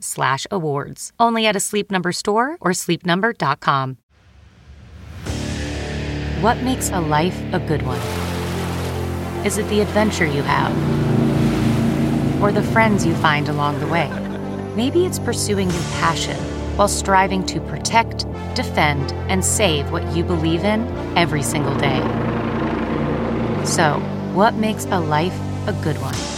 slash awards. Only at a Sleep Number store or sleepnumber.com. What makes a life a good one? Is it the adventure you have? Or the friends you find along the way? Maybe it's pursuing your passion while striving to protect, defend, and save what you believe in every single day. So, what makes a life a good one?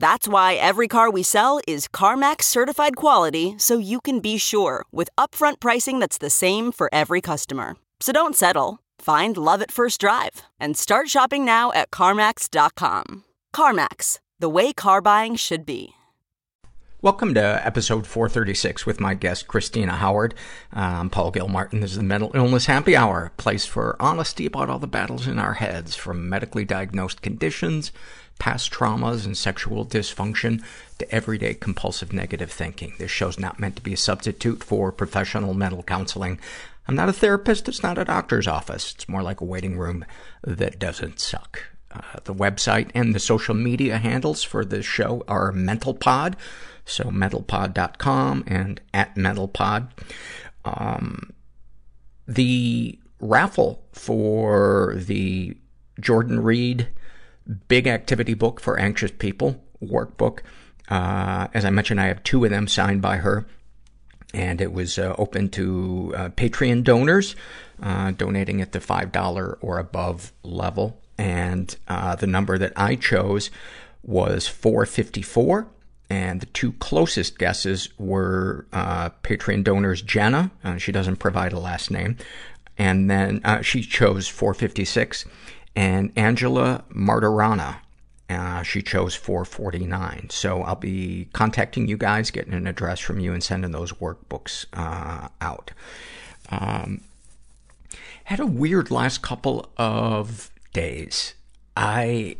That's why every car we sell is CarMax certified quality so you can be sure with upfront pricing that's the same for every customer. So don't settle. Find love at first drive and start shopping now at CarMax.com. CarMax, the way car buying should be. Welcome to episode 436 with my guest, Christina Howard. Uh, I'm Paul Gilmartin. This is the Mental Illness Happy Hour, a place for honesty about all the battles in our heads, from medically diagnosed conditions, past traumas, and sexual dysfunction to everyday compulsive negative thinking. This show's not meant to be a substitute for professional mental counseling. I'm not a therapist. It's not a doctor's office. It's more like a waiting room that doesn't suck. Uh, the website and the social media handles for this show are MentalPod. So mentalpod.com and at mentalpod. Um, the raffle for the Jordan Reed Big Activity Book for Anxious People workbook. Uh, as I mentioned, I have two of them signed by her. And it was uh, open to uh, Patreon donors, uh, donating at the $5 or above level. And uh, the number that I chose was 454 and the two closest guesses were uh, Patreon donors Jenna, uh, she doesn't provide a last name, and then uh, she chose 456, and Angela Martirana, uh, she chose 449. So I'll be contacting you guys, getting an address from you, and sending those workbooks uh, out. Um, had a weird last couple of days. I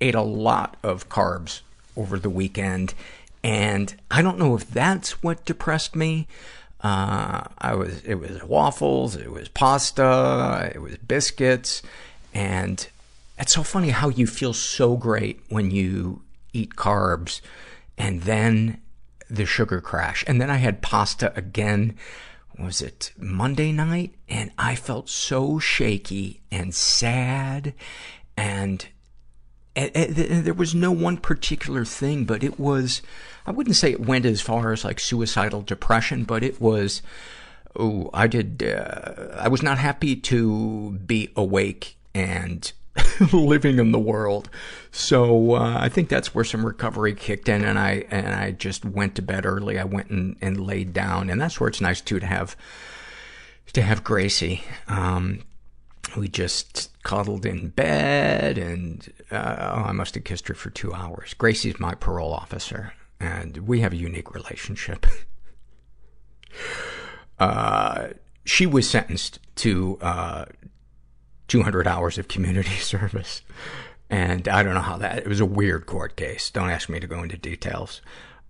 ate a lot of carbs over the weekend. And I don't know if that's what depressed me. Uh, I was, it was waffles, it was pasta, it was biscuits. And it's so funny how you feel so great when you eat carbs and then the sugar crash. And then I had pasta again. Was it Monday night? And I felt so shaky and sad and there was no one particular thing, but it was, I wouldn't say it went as far as like suicidal depression, but it was, oh, I did, uh, I was not happy to be awake and living in the world. So, uh, I think that's where some recovery kicked in and I, and I just went to bed early. I went and, and laid down and that's where it's nice too to have, to have Gracie. Um, we just cuddled in bed and uh, oh, I must have kissed her for two hours. Gracie's my parole officer, and we have a unique relationship. uh, she was sentenced to uh, 200 hours of community service. And I don't know how that, it was a weird court case. Don't ask me to go into details.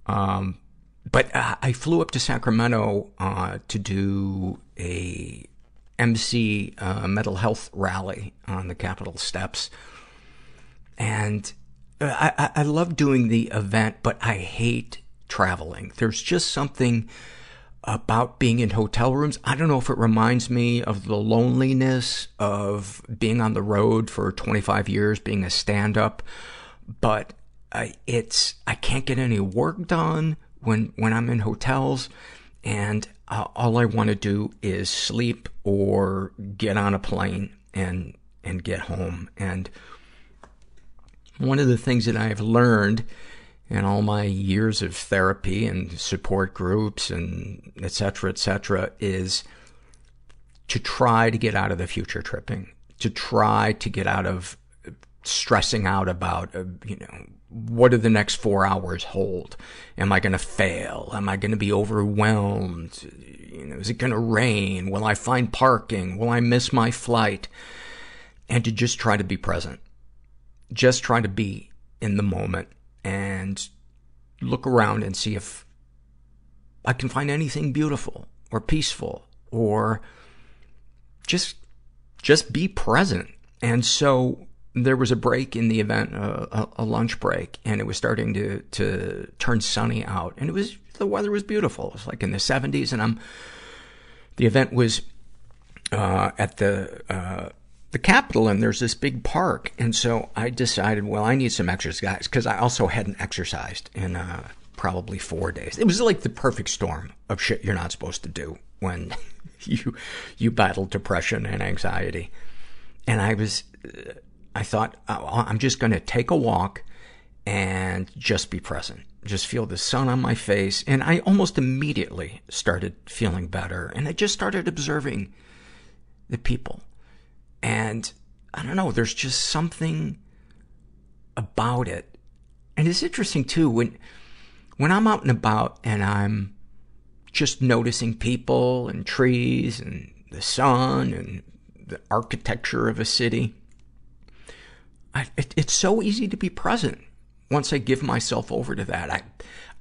Um, but uh, I flew up to Sacramento uh, to do a MC a mental health rally on the Capitol steps. And I, I, I love doing the event, but I hate traveling. There's just something about being in hotel rooms. I don't know if it reminds me of the loneliness of being on the road for 25 years, being a stand-up, but I, it's, I can't get any work done when, when I'm in hotels and uh, all I want to do is sleep or get on a plane and, and get home. And one of the things that I've learned in all my years of therapy and support groups and et cetera, et cetera, is to try to get out of the future tripping, to try to get out of stressing out about, uh, you know, what do the next four hours hold? Am I going to fail? Am I going to be overwhelmed? You know, is it going to rain? Will I find parking? Will I miss my flight? And to just try to be present. Just try to be in the moment and look around and see if I can find anything beautiful or peaceful or just, just be present. And so there was a break in the event, uh, a, a lunch break, and it was starting to, to turn sunny out. And it was, the weather was beautiful. It was like in the 70s, and I'm, the event was, uh, at the, uh, the Capitol, and there's this big park. And so I decided, well, I need some exercise, because I also hadn't exercised in, uh, probably four days. It was like the perfect storm of shit you're not supposed to do when you, you battle depression and anxiety. And I was, uh, I thought, oh, I'm just gonna take a walk and just be present. Just feel the sun on my face. And I almost immediately started feeling better. And I just started observing the people. And I don't know, there's just something about it. And it's interesting too, when, when I'm out and about and I'm just noticing people and trees and the sun and the architecture of a city, I, it, it's so easy to be present once I give myself over to that. I,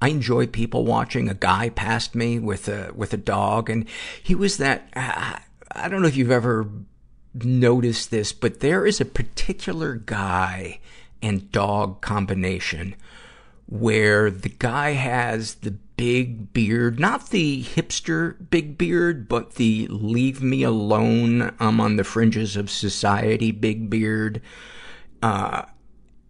I enjoy people watching. A guy passed me with a, with a dog and he was that, I don't know if you've ever noticed this, but there is a particular guy and dog combination where the guy has the big beard, not the hipster big beard, but the leave me alone, I'm on the fringes of society big beard uh,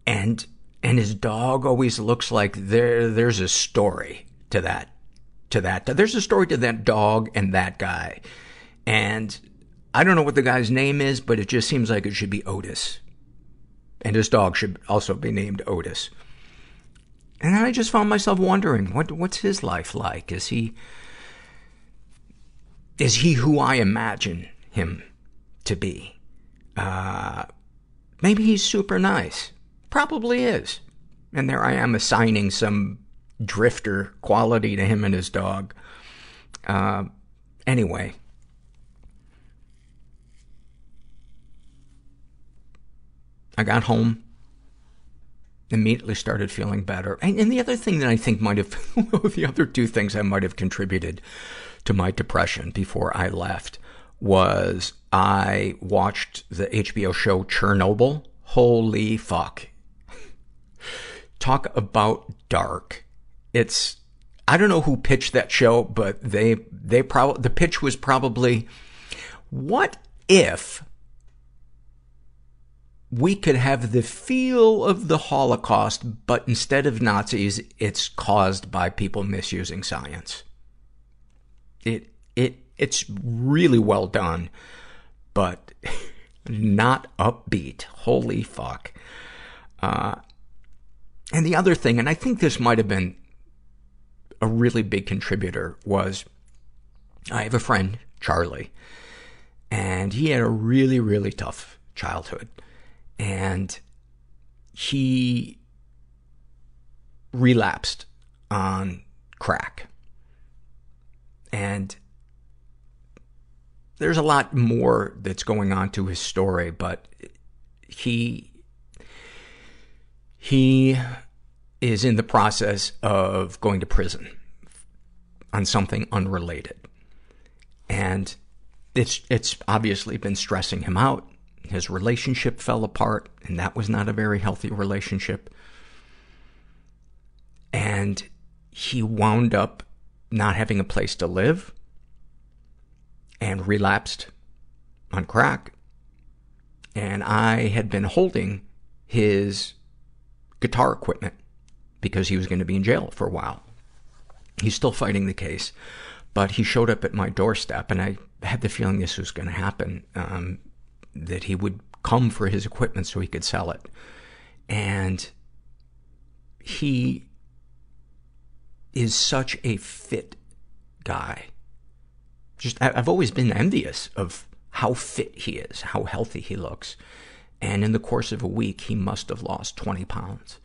and, and his dog always looks like there, there's a story to that, to that. There's a story to that dog and that guy. And I don't know what the guy's name is, but it just seems like it should be Otis. And his dog should also be named Otis. And then I just found myself wondering, what, what's his life like? Is he, is he who I imagine him to be? Uh, Maybe he's super nice. Probably is. And there I am assigning some drifter quality to him and his dog. Uh, anyway. I got home, immediately started feeling better. And, and the other thing that I think might have, the other two things I might have contributed to my depression before I left was I watched the HBO show Chernobyl. Holy fuck. Talk about dark. It's, I don't know who pitched that show, but they, they probably, the pitch was probably, what if we could have the feel of the Holocaust, but instead of Nazis, it's caused by people misusing science. It, it, it's really well done, but not upbeat. Holy fuck. Uh, and the other thing, and I think this might have been a really big contributor, was I have a friend, Charlie, and he had a really, really tough childhood. And he relapsed on crack. And there's a lot more that's going on to his story, but he, he is in the process of going to prison on something unrelated. And it's, it's obviously been stressing him out. His relationship fell apart, and that was not a very healthy relationship. And he wound up not having a place to live and relapsed on crack. And I had been holding his guitar equipment because he was going to be in jail for a while. He's still fighting the case, but he showed up at my doorstep and I had the feeling this was going to happen, um, that he would come for his equipment so he could sell it. And he is such a fit guy. Just, I've always been envious of how fit he is, how healthy he looks. And in the course of a week, he must have lost 20 pounds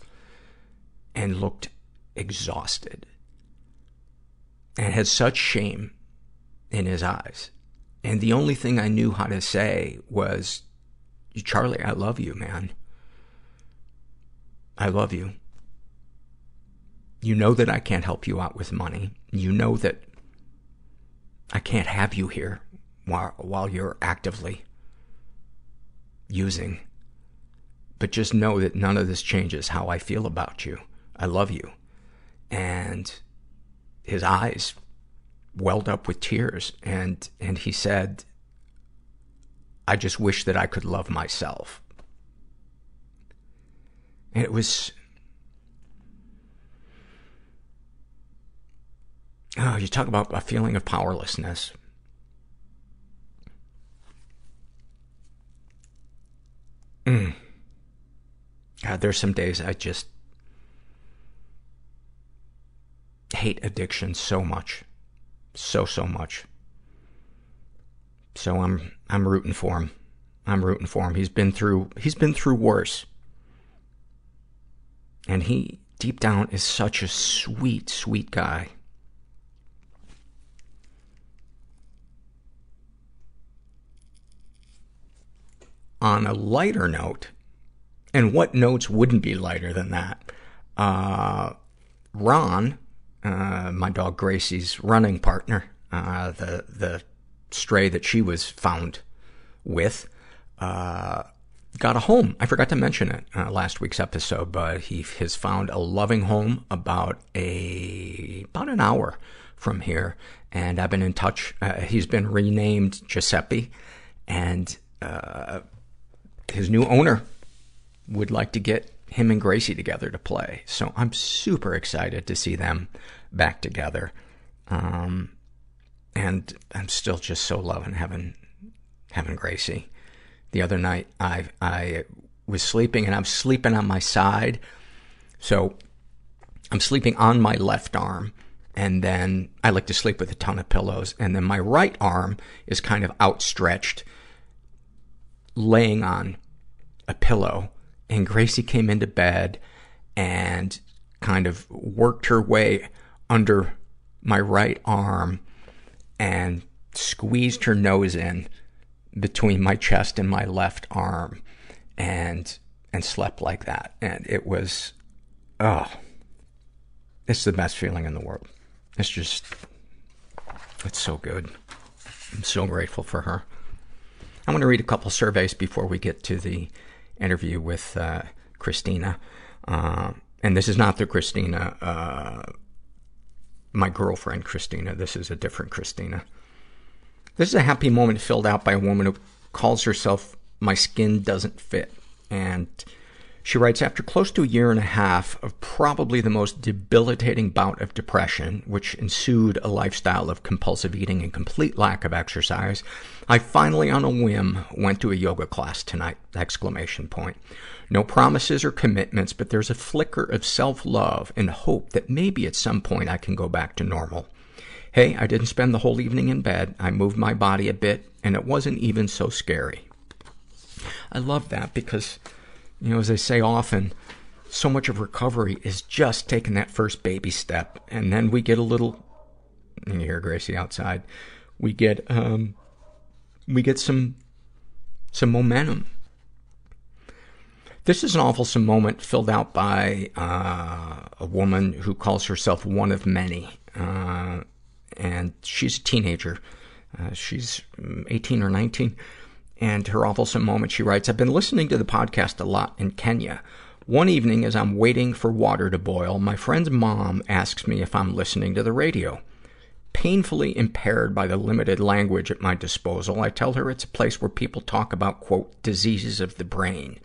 and looked exhausted and had such shame in his eyes. And the only thing I knew how to say was, Charlie, I love you, man. I love you. You know that I can't help you out with money. You know that I can't have you here while, while you're actively using. But just know that none of this changes how I feel about you. I love you. And his eyes welled up with tears and, and he said, I just wish that I could love myself. And it was, oh, you talk about a feeling of powerlessness. Mm. God, there's some days I just hate addiction so much. So, so much. So I'm, I'm rooting for him. I'm rooting for him. He's been through, he's been through worse. And he, deep down, is such a sweet, sweet guy. On a lighter note, and what notes wouldn't be lighter than that? Uh, Ron, uh, my dog Gracie's running partner, uh, the, the stray that she was found with, uh, got a home. I forgot to mention it, uh, last week's episode, but he has found a loving home about a, about an hour from here. And I've been in touch. Uh, he's been renamed Giuseppe and, uh, his new owner would like to get him and Gracie together to play. So I'm super excited to see them back together. Um, and I'm still just so loving having, having Gracie. The other night, I, I was sleeping and I'm sleeping on my side. So I'm sleeping on my left arm. And then I like to sleep with a ton of pillows. And then my right arm is kind of outstretched, laying on a pillow and Gracie came into bed and kind of worked her way under my right arm and squeezed her nose in between my chest and my left arm and and slept like that. And it was oh it's the best feeling in the world. It's just it's so good. I'm so grateful for her. I'm going to read a couple surveys before we get to the interview with uh, Christina. Uh, and this is not the Christina, uh, my girlfriend Christina. This is a different Christina. This is a happy moment filled out by a woman who calls herself My Skin Doesn't Fit. And she writes, after close to a year and a half of probably the most debilitating bout of depression, which ensued a lifestyle of compulsive eating and complete lack of exercise, I finally, on a whim, went to a yoga class tonight! Exclamation point. No promises or commitments, but there's a flicker of self-love and hope that maybe at some point I can go back to normal. Hey, I didn't spend the whole evening in bed. I moved my body a bit, and it wasn't even so scary. I love that because you know, as I say often, so much of recovery is just taking that first baby step. And then we get a little, and you hear Gracie outside, we get, um, we get some, some momentum. This is an awful moment filled out by, uh, a woman who calls herself one of many. Uh, and she's a teenager. Uh, she's mm, 18 or 19. And her awfulsome moment, she writes, I've been listening to the podcast a lot in Kenya. One evening, as I'm waiting for water to boil, my friend's mom asks me if I'm listening to the radio. Painfully impaired by the limited language at my disposal, I tell her it's a place where people talk about, quote, diseases of the brain.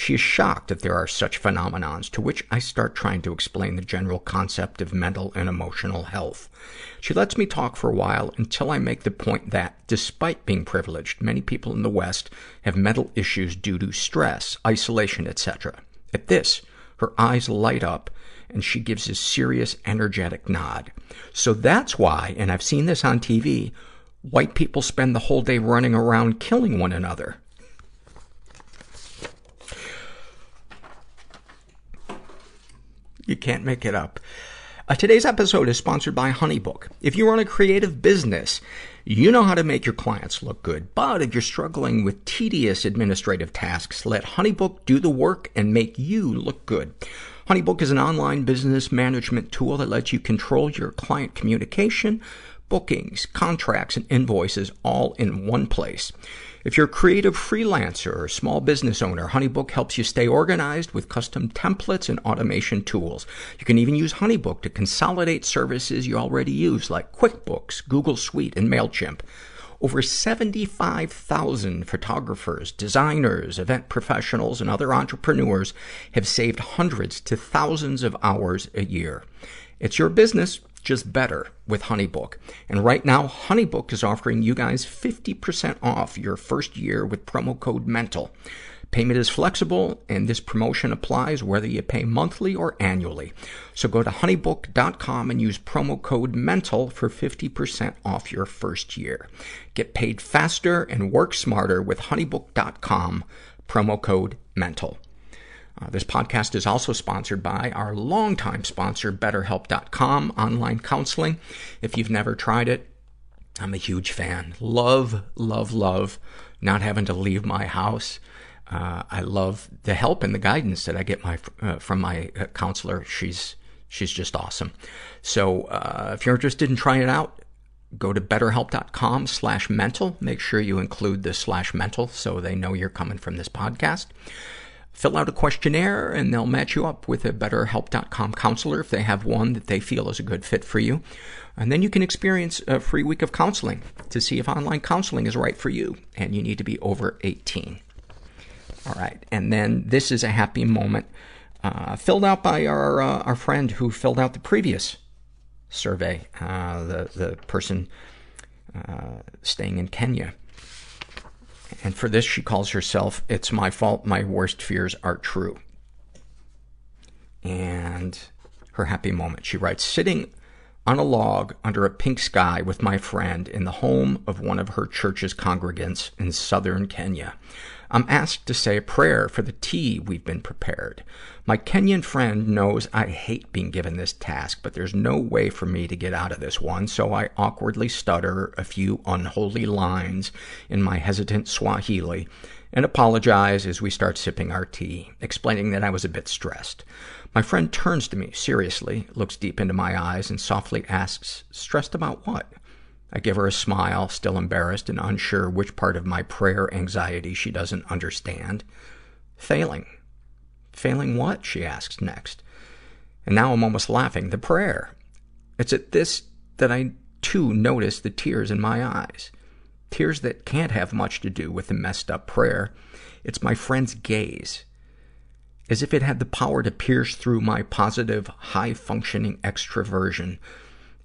She is shocked that there are such phenomenons, to which I start trying to explain the general concept of mental and emotional health. She lets me talk for a while until I make the point that, despite being privileged, many people in the West have mental issues due to stress, isolation, etc. At this, her eyes light up and she gives a serious, energetic nod. So that's why, and I've seen this on TV, white people spend the whole day running around killing one another. You can't make it up. Uh, today's episode is sponsored by Honeybook. If you run a creative business, you know how to make your clients look good. But if you're struggling with tedious administrative tasks, let Honeybook do the work and make you look good. Honeybook is an online business management tool that lets you control your client communication, bookings, contracts, and invoices all in one place. If you're a creative freelancer or small business owner, Honeybook helps you stay organized with custom templates and automation tools. You can even use Honeybook to consolidate services you already use, like QuickBooks, Google Suite, and MailChimp. Over 75,000 photographers, designers, event professionals, and other entrepreneurs have saved hundreds to thousands of hours a year. It's your business, just better with Honeybook. And right now, Honeybook is offering you guys 50% off your first year with promo code MENTAL. Payment is flexible, and this promotion applies whether you pay monthly or annually. So go to honeybook.com and use promo code MENTAL for 50% off your first year. Get paid faster and work smarter with honeybook.com, promo code MENTAL. Uh, this podcast is also sponsored by our longtime sponsor, BetterHelp.com online counseling. If you've never tried it, I'm a huge fan. Love, love, love not having to leave my house. Uh, I love the help and the guidance that I get my, uh, from my uh, counselor. She's, she's just awesome. So, uh, if you're interested in trying it out, go to betterhelp.com slash mental. Make sure you include the slash mental so they know you're coming from this podcast fill out a questionnaire and they'll match you up with a betterhelp.com counselor if they have one that they feel is a good fit for you. And then you can experience a free week of counseling to see if online counseling is right for you. And you need to be over 18. All right. And then this is a happy moment, uh, filled out by our, uh, our friend who filled out the previous survey, uh, the, the person, uh, staying in Kenya. And for this, she calls herself, It's My Fault My Worst Fears Are True. And her happy moment. She writes, Sitting on a log under a pink sky with my friend in the home of one of her church's congregants in southern Kenya. I'm asked to say a prayer for the tea we've been prepared. My Kenyan friend knows I hate being given this task, but there's no way for me to get out of this one, so I awkwardly stutter a few unholy lines in my hesitant Swahili and apologize as we start sipping our tea, explaining that I was a bit stressed. My friend turns to me seriously, looks deep into my eyes, and softly asks, Stressed about what? I give her a smile, still embarrassed and unsure which part of my prayer anxiety she doesn't understand. Failing. Failing what? she asks next. And now I'm almost laughing. The prayer. It's at this that I too notice the tears in my eyes. Tears that can't have much to do with the messed up prayer. It's my friend's gaze. As if it had the power to pierce through my positive, high functioning extroversion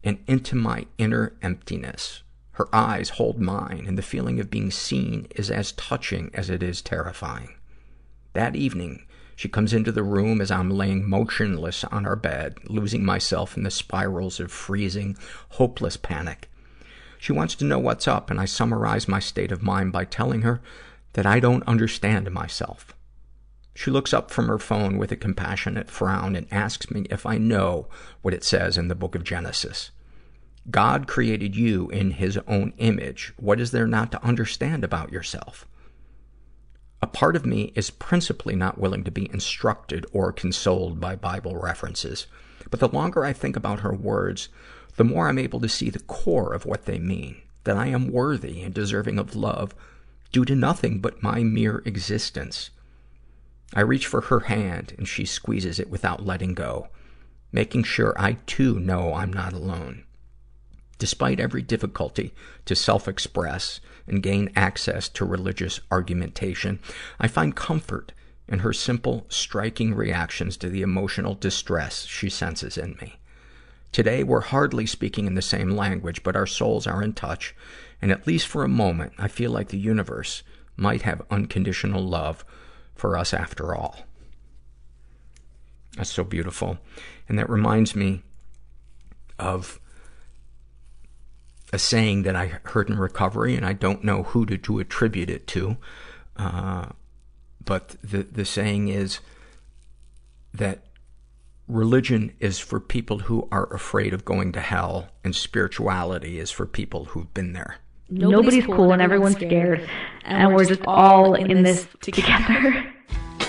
and into my inner emptiness. Her eyes hold mine, and the feeling of being seen is as touching as it is terrifying. That evening, she comes into the room as I'm laying motionless on our bed, losing myself in the spirals of freezing, hopeless panic. She wants to know what's up, and I summarize my state of mind by telling her that I don't understand myself. She looks up from her phone with a compassionate frown and asks me if I know what it says in the book of Genesis. God created you in his own image. What is there not to understand about yourself? A part of me is principally not willing to be instructed or consoled by Bible references. But the longer I think about her words, the more I'm able to see the core of what they mean. that I am worthy and deserving of love due to nothing but my mere existence. I reach for her hand and she squeezes it without letting go, making sure I too know I'm not alone. Despite every difficulty to self-express and gain access to religious argumentation, I find comfort in her simple, striking reactions to the emotional distress she senses in me. Today, we're hardly speaking in the same language, but our souls are in touch, and at least for a moment, I feel like the universe might have unconditional love for us after all. That's so beautiful. And that reminds me of a saying that I heard in recovery, and I don't know who to, to attribute it to. Uh, but the, the saying is that religion is for people who are afraid of going to hell, and spirituality is for people who've been there. Nobody's, Nobody's cool, and everyone's scared, scared. And, and, we're just all in, in this together.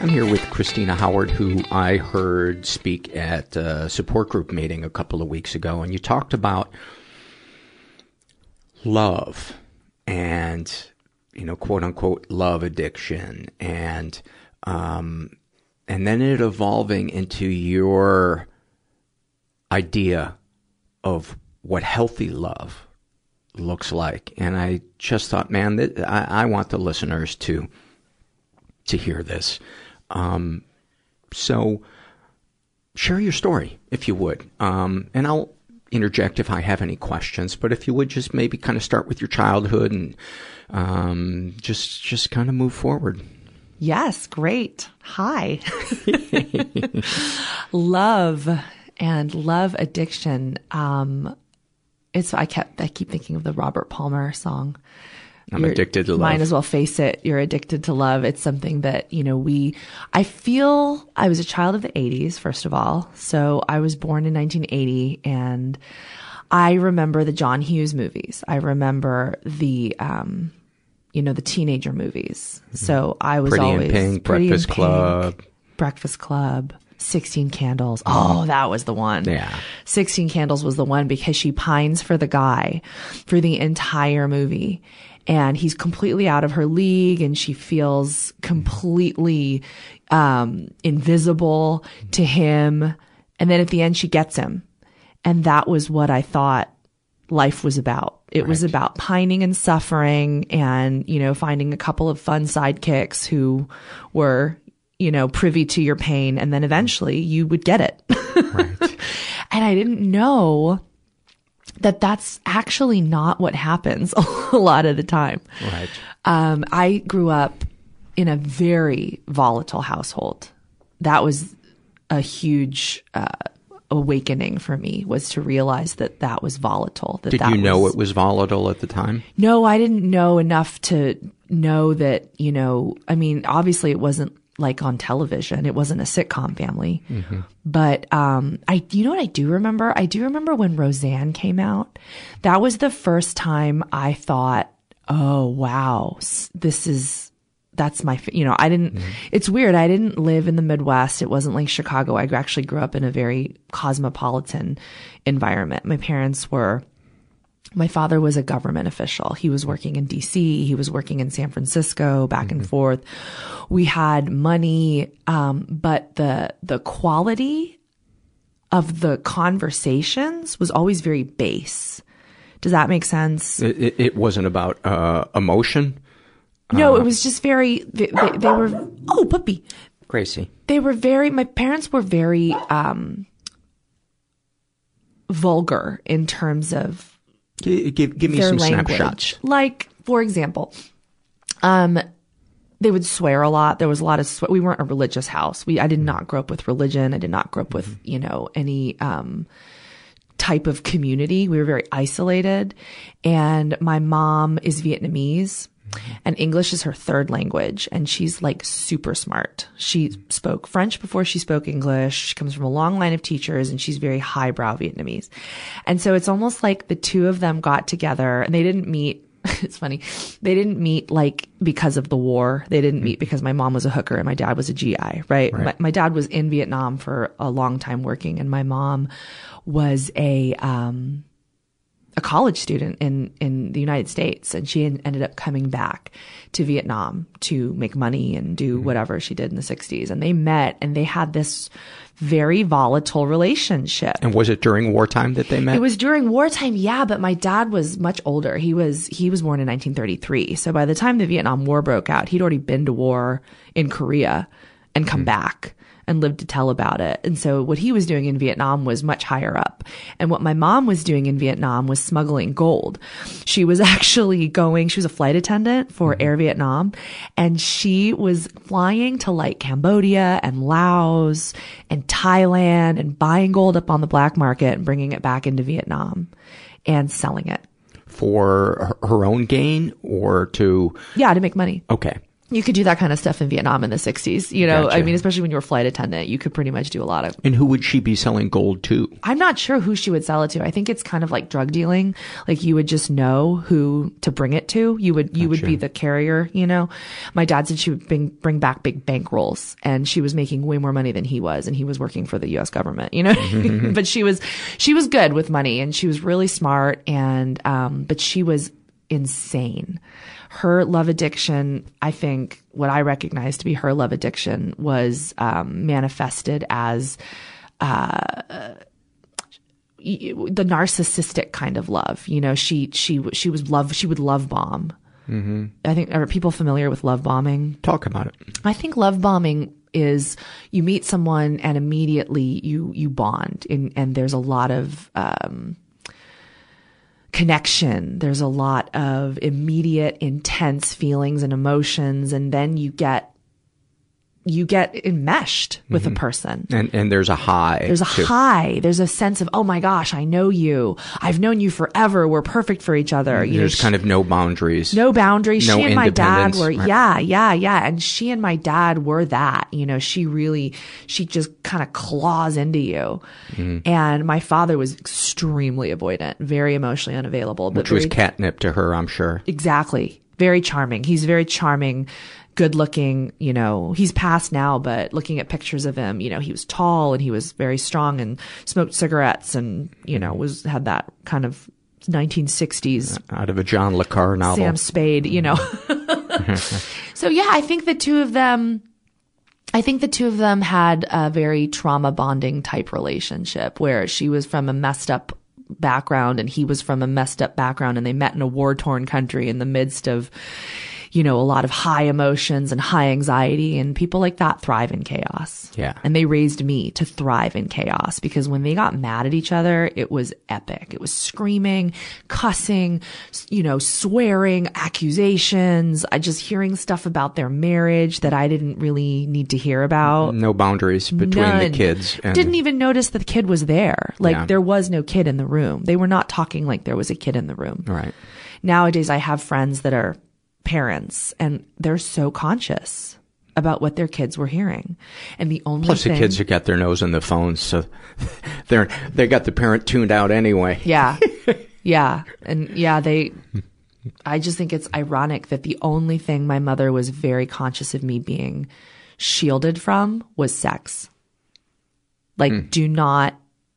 I'm here with Christina Howard, who I heard speak at a support group meeting a couple of weeks ago, and you talked about love and, you know, quote unquote, love addiction and, um, and then it evolving into your idea of what healthy love looks like. And I just thought, man, that I, I want the listeners to, to hear this. Um, so share your story if you would. Um, and I'll interject if I have any questions, but if you would just maybe kind of start with your childhood and, um, just, just kind of move forward. Yes, great. Hi. love and love addiction. Um, it's, I kept, I keep thinking of the Robert Palmer song. I'm addicted to love. Might as well face it. You're addicted to love. It's something that, you know, we, I feel I was a child of the 80s, first of all. So I was born in 1980 and I remember the John Hughes movies. I remember the, um, you know, the teenager movies. Mm-hmm. So I was Pretty always in Pink, Breakfast Pink, Club, Breakfast Club. 16 Candles. Oh, that was the one. Yeah. 16 Candles was the one because she pines for the guy for the entire movie and he's completely out of her league and she feels completely um, invisible to him. And then at the end she gets him. And that was what i thought life was about. It right. was about pining and suffering and you know finding a couple of fun sidekicks who were you know privy to your pain. And then eventually you would get it. Right. and i didn't know that that's actually not what happens a lot of the time. Right. Um, I grew up in a very volatile household. That was a huge uh, awakening for me was to realize that that was volatile. That Did that you know was, it was volatile at the time? No, I didn't know enough to know that, you know, I mean, obviously it wasn't like on television. It wasn't a sitcom family. Mm-hmm. But um I you know what I do remember? I do remember when Roseanne came out. That was the first time I thought, "Oh, wow. This is that's my you know, I didn't mm-hmm. it's weird. I didn't live in the Midwest. It wasn't like Chicago. I actually grew up in a very cosmopolitan environment. My parents were my father was a government official. He was working in DC. He was working in San Francisco, back mm-hmm. and forth. We had money, um, but the the quality of the conversations was always very base. Does that make sense? It, it, it wasn't about uh, emotion. No, Uh, it was just very. They, they, they were. Oh, puppy. Gracie. They were very. My parents were very um, vulgar in terms of Give, give, give me some language. snapshots. Like, for example, um, they would swear a lot. There was a lot of swear. We weren't a religious house. We I did not grow up with religion. I did not grow up with you know any um, type of community. We were very isolated. And my mom is Vietnamese. And English is her third language, and she's like super smart. She spoke French before she spoke English. She comes from a long line of teachers, and she's very highbrow Vietnamese. And so it's almost like the two of them got together, and they didn't meet it's funny. They didn't meet like because of the war. They didn't meet because my mom was a hooker and my dad was a GI, right? Right. My, my dad was in Vietnam for a long time working and my mom was a, um, a college student in, in the United States and she en- ended up coming back to Vietnam to make money and do mm-hmm. whatever she did in the 60s. And they met and they had this very volatile relationship. And was it during wartime that they met? It was during wartime, yeah, but my dad was much older. He was he was born in 1933. So by the time the Vietnam War broke out, he'd already been to war in Korea and come mm-hmm. back and lived to tell about it. And so what he was doing in Vietnam was much higher up. And what my mom was doing in Vietnam was smuggling gold. She was actually going, she was a flight attendant for mm-hmm. Air Vietnam and she was flying to like Cambodia and Laos and Thailand and buying gold up on the black market and bringing it back into Vietnam and selling it. For her- her own gain or to. Yeah, to make money. Okay. You could do that kind of stuff in Vietnam in the 60s. You know, I mean, especially when you were a flight attendant, you could pretty much do a lot of And who would she be selling gold to? I'm not sure who she would sell it to. I think it's kind of like drug dealing. Like you would just know who to bring it to. You would, you would be the carrier, you know? My dad said she would bring, bring back big bank rolls and she was making way more money than he was and he was working for the US government, you know? but she was, she was good with money and she was really smart and, um, but she was insane. Her love addiction, I think what I recognize to be her love addiction was, um, manifested as, uh, the narcissistic kind of love. You know, she she she was love. She would love bomb. Mm-hmm. I think are people familiar with love bombing? Talk about it. I think love bombing is you meet someone and immediately you you bond and and there's a lot of um connection. There's a lot of immediate intense feelings and emotions and then you get you get enmeshed with a person And and there's a high. there's a too. high. There's a sense of, oh my gosh, I know you. I've known you forever. We're perfect for each other. You know, There's she- kind of no boundaries. no boundaries. No she and my dad were, right. yeah, yeah, yeah. And she and my dad were that, you know, she really, she just kind of claws into you. Mm-hmm. And my father was extremely avoidant, very emotionally unavailable, but Which was catnip to her, I'm sure. Exactly. Very charming. He's very charming, good looking, you know, he's passed now, but looking at pictures of him, you know, he was tall and he was very strong and smoked cigarettes and, you know, was, had that kind of 1960s Out of a John Le Carre novel. Sam Spade, you know. so yeah, I think the two of them, I think the two of them had a very trauma bonding type relationship where she was from a messed up background and he was from a messed up background and they met in a war torn country in the midst of, you know, a lot of high emotions and high anxiety and people like that thrive in chaos. Yeah. And they raised me to thrive in chaos because when they got mad at each other, it was epic. It was screaming, cussing, you know, swearing, accusations. I just hearing stuff about their marriage that I didn't really need to hear about. No boundaries between None. the kids. And Didn't even notice that the kid was there. Like Yeah. there was no kid in the room. They were not talking like there was a kid in the room. Right. Nowadays I have friends that are parents and they're so conscious about what their kids were hearing. And the only Plus, thing, the kids have got their nose in the phones, so they're they got the parent tuned out anyway. Yeah. yeah. And yeah, they, I just think it's ironic that the only thing my mother was very conscious of me being shielded from was sex. Like, hmm. do not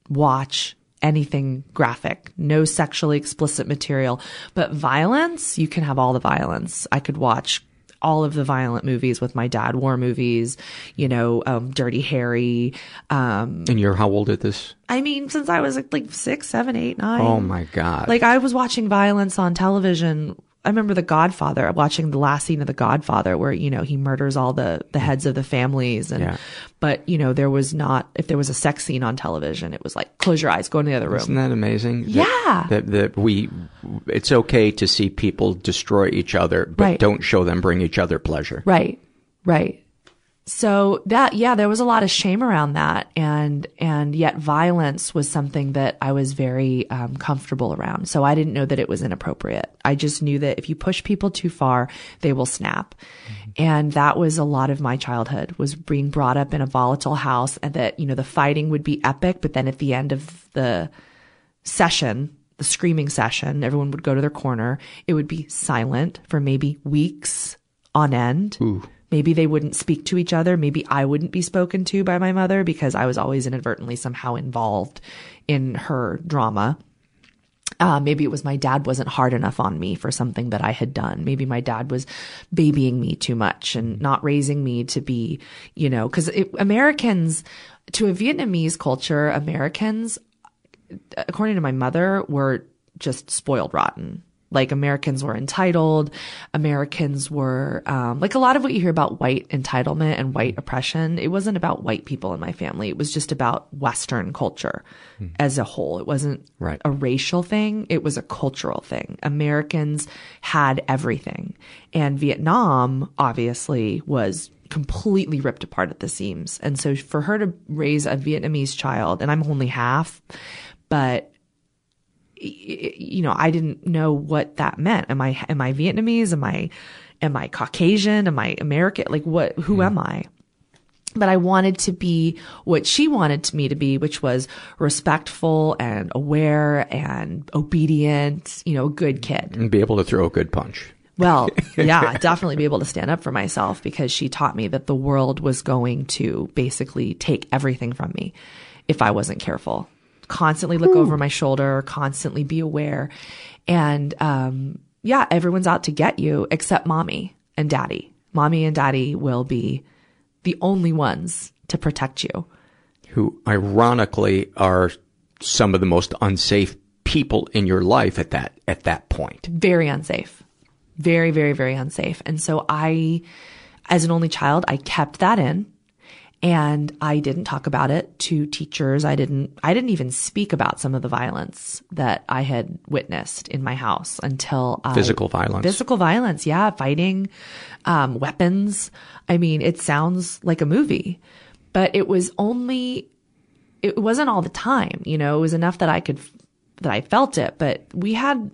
watch anything graphic, no sexually explicit material, but violence, you can have all the violence. I could watch all of the violent movies with my dad, war movies, you know, um, Dirty Harry, um, And you're how old at this? I mean, since I was like six, seven, eight, nine. Oh my God! Like I was watching violence on television I remember The Godfather, watching the last scene of The Godfather where, you know, he murders all the, the heads of the families. And, Yeah. but, you know, there was not, if there was a sex scene on television, it was like, close your eyes, go in the other room. Isn't that amazing? Yeah. That, that, that we, it's okay to see people destroy each other, but Right. don't show them bring each other pleasure. Right. Right. So that, yeah, there was a lot of shame around that. And, and yet violence was something that I was very um, comfortable around. So I didn't know that it was inappropriate. I just knew that if you push people too far, they will snap. And that was a lot of my childhood was being brought up in a volatile house and that, you know, the fighting would be epic, but then at the end of the session, the screaming session, everyone would go to their corner. It would be silent for maybe weeks on end. Maybe they wouldn't speak to each other. Maybe I wouldn't be spoken to by my mother because I was always inadvertently somehow involved in her drama. Uh, maybe it was my dad wasn't hard enough on me for something that I had done. Maybe my dad was babying me too much and not raising me to be, you know, because Americans, to a Vietnamese culture, Americans according to my mother, were just spoiled rotten. Like Americans were entitled. Americans were, um, like a lot of what you hear about white entitlement and white oppression. It wasn't about white people in my family. It was just about Western culture as a whole. It wasn't Right. a racial thing. It was a cultural thing. Americans had everything. And Vietnam obviously was completely ripped apart at the seams. And so for her to raise a Vietnamese child, and I'm only half, but you know, I didn't know what that meant. Am I am I Vietnamese? Am I am I Caucasian? Am I American? Like what who am I? But I wanted to be what she wanted me to be, which was respectful and aware and obedient, you know, a good kid. And be able to throw a good punch. Well, yeah, definitely be able to stand up for myself because she taught me that the world was going to basically take everything from me if I wasn't careful. Constantly look over my shoulder, constantly be aware. And, um, yeah, everyone's out to get you except mommy and daddy. Mommy and daddy will be the only ones to protect you. Who ironically are some of the most unsafe people in your life at that, at that point. very unsafe. Very, very, very unsafe. And so I, as an only child, I kept that in and I didn't talk about it to teachers. I didn't, I didn't even speak about some of the violence that I had witnessed in my house until I, Physical violence. Physical violence. Yeah. Fighting, um, weapons. I mean, it sounds like a movie, but it was only, it wasn't all the time, you know, it was enough that I could, that I felt it, but we had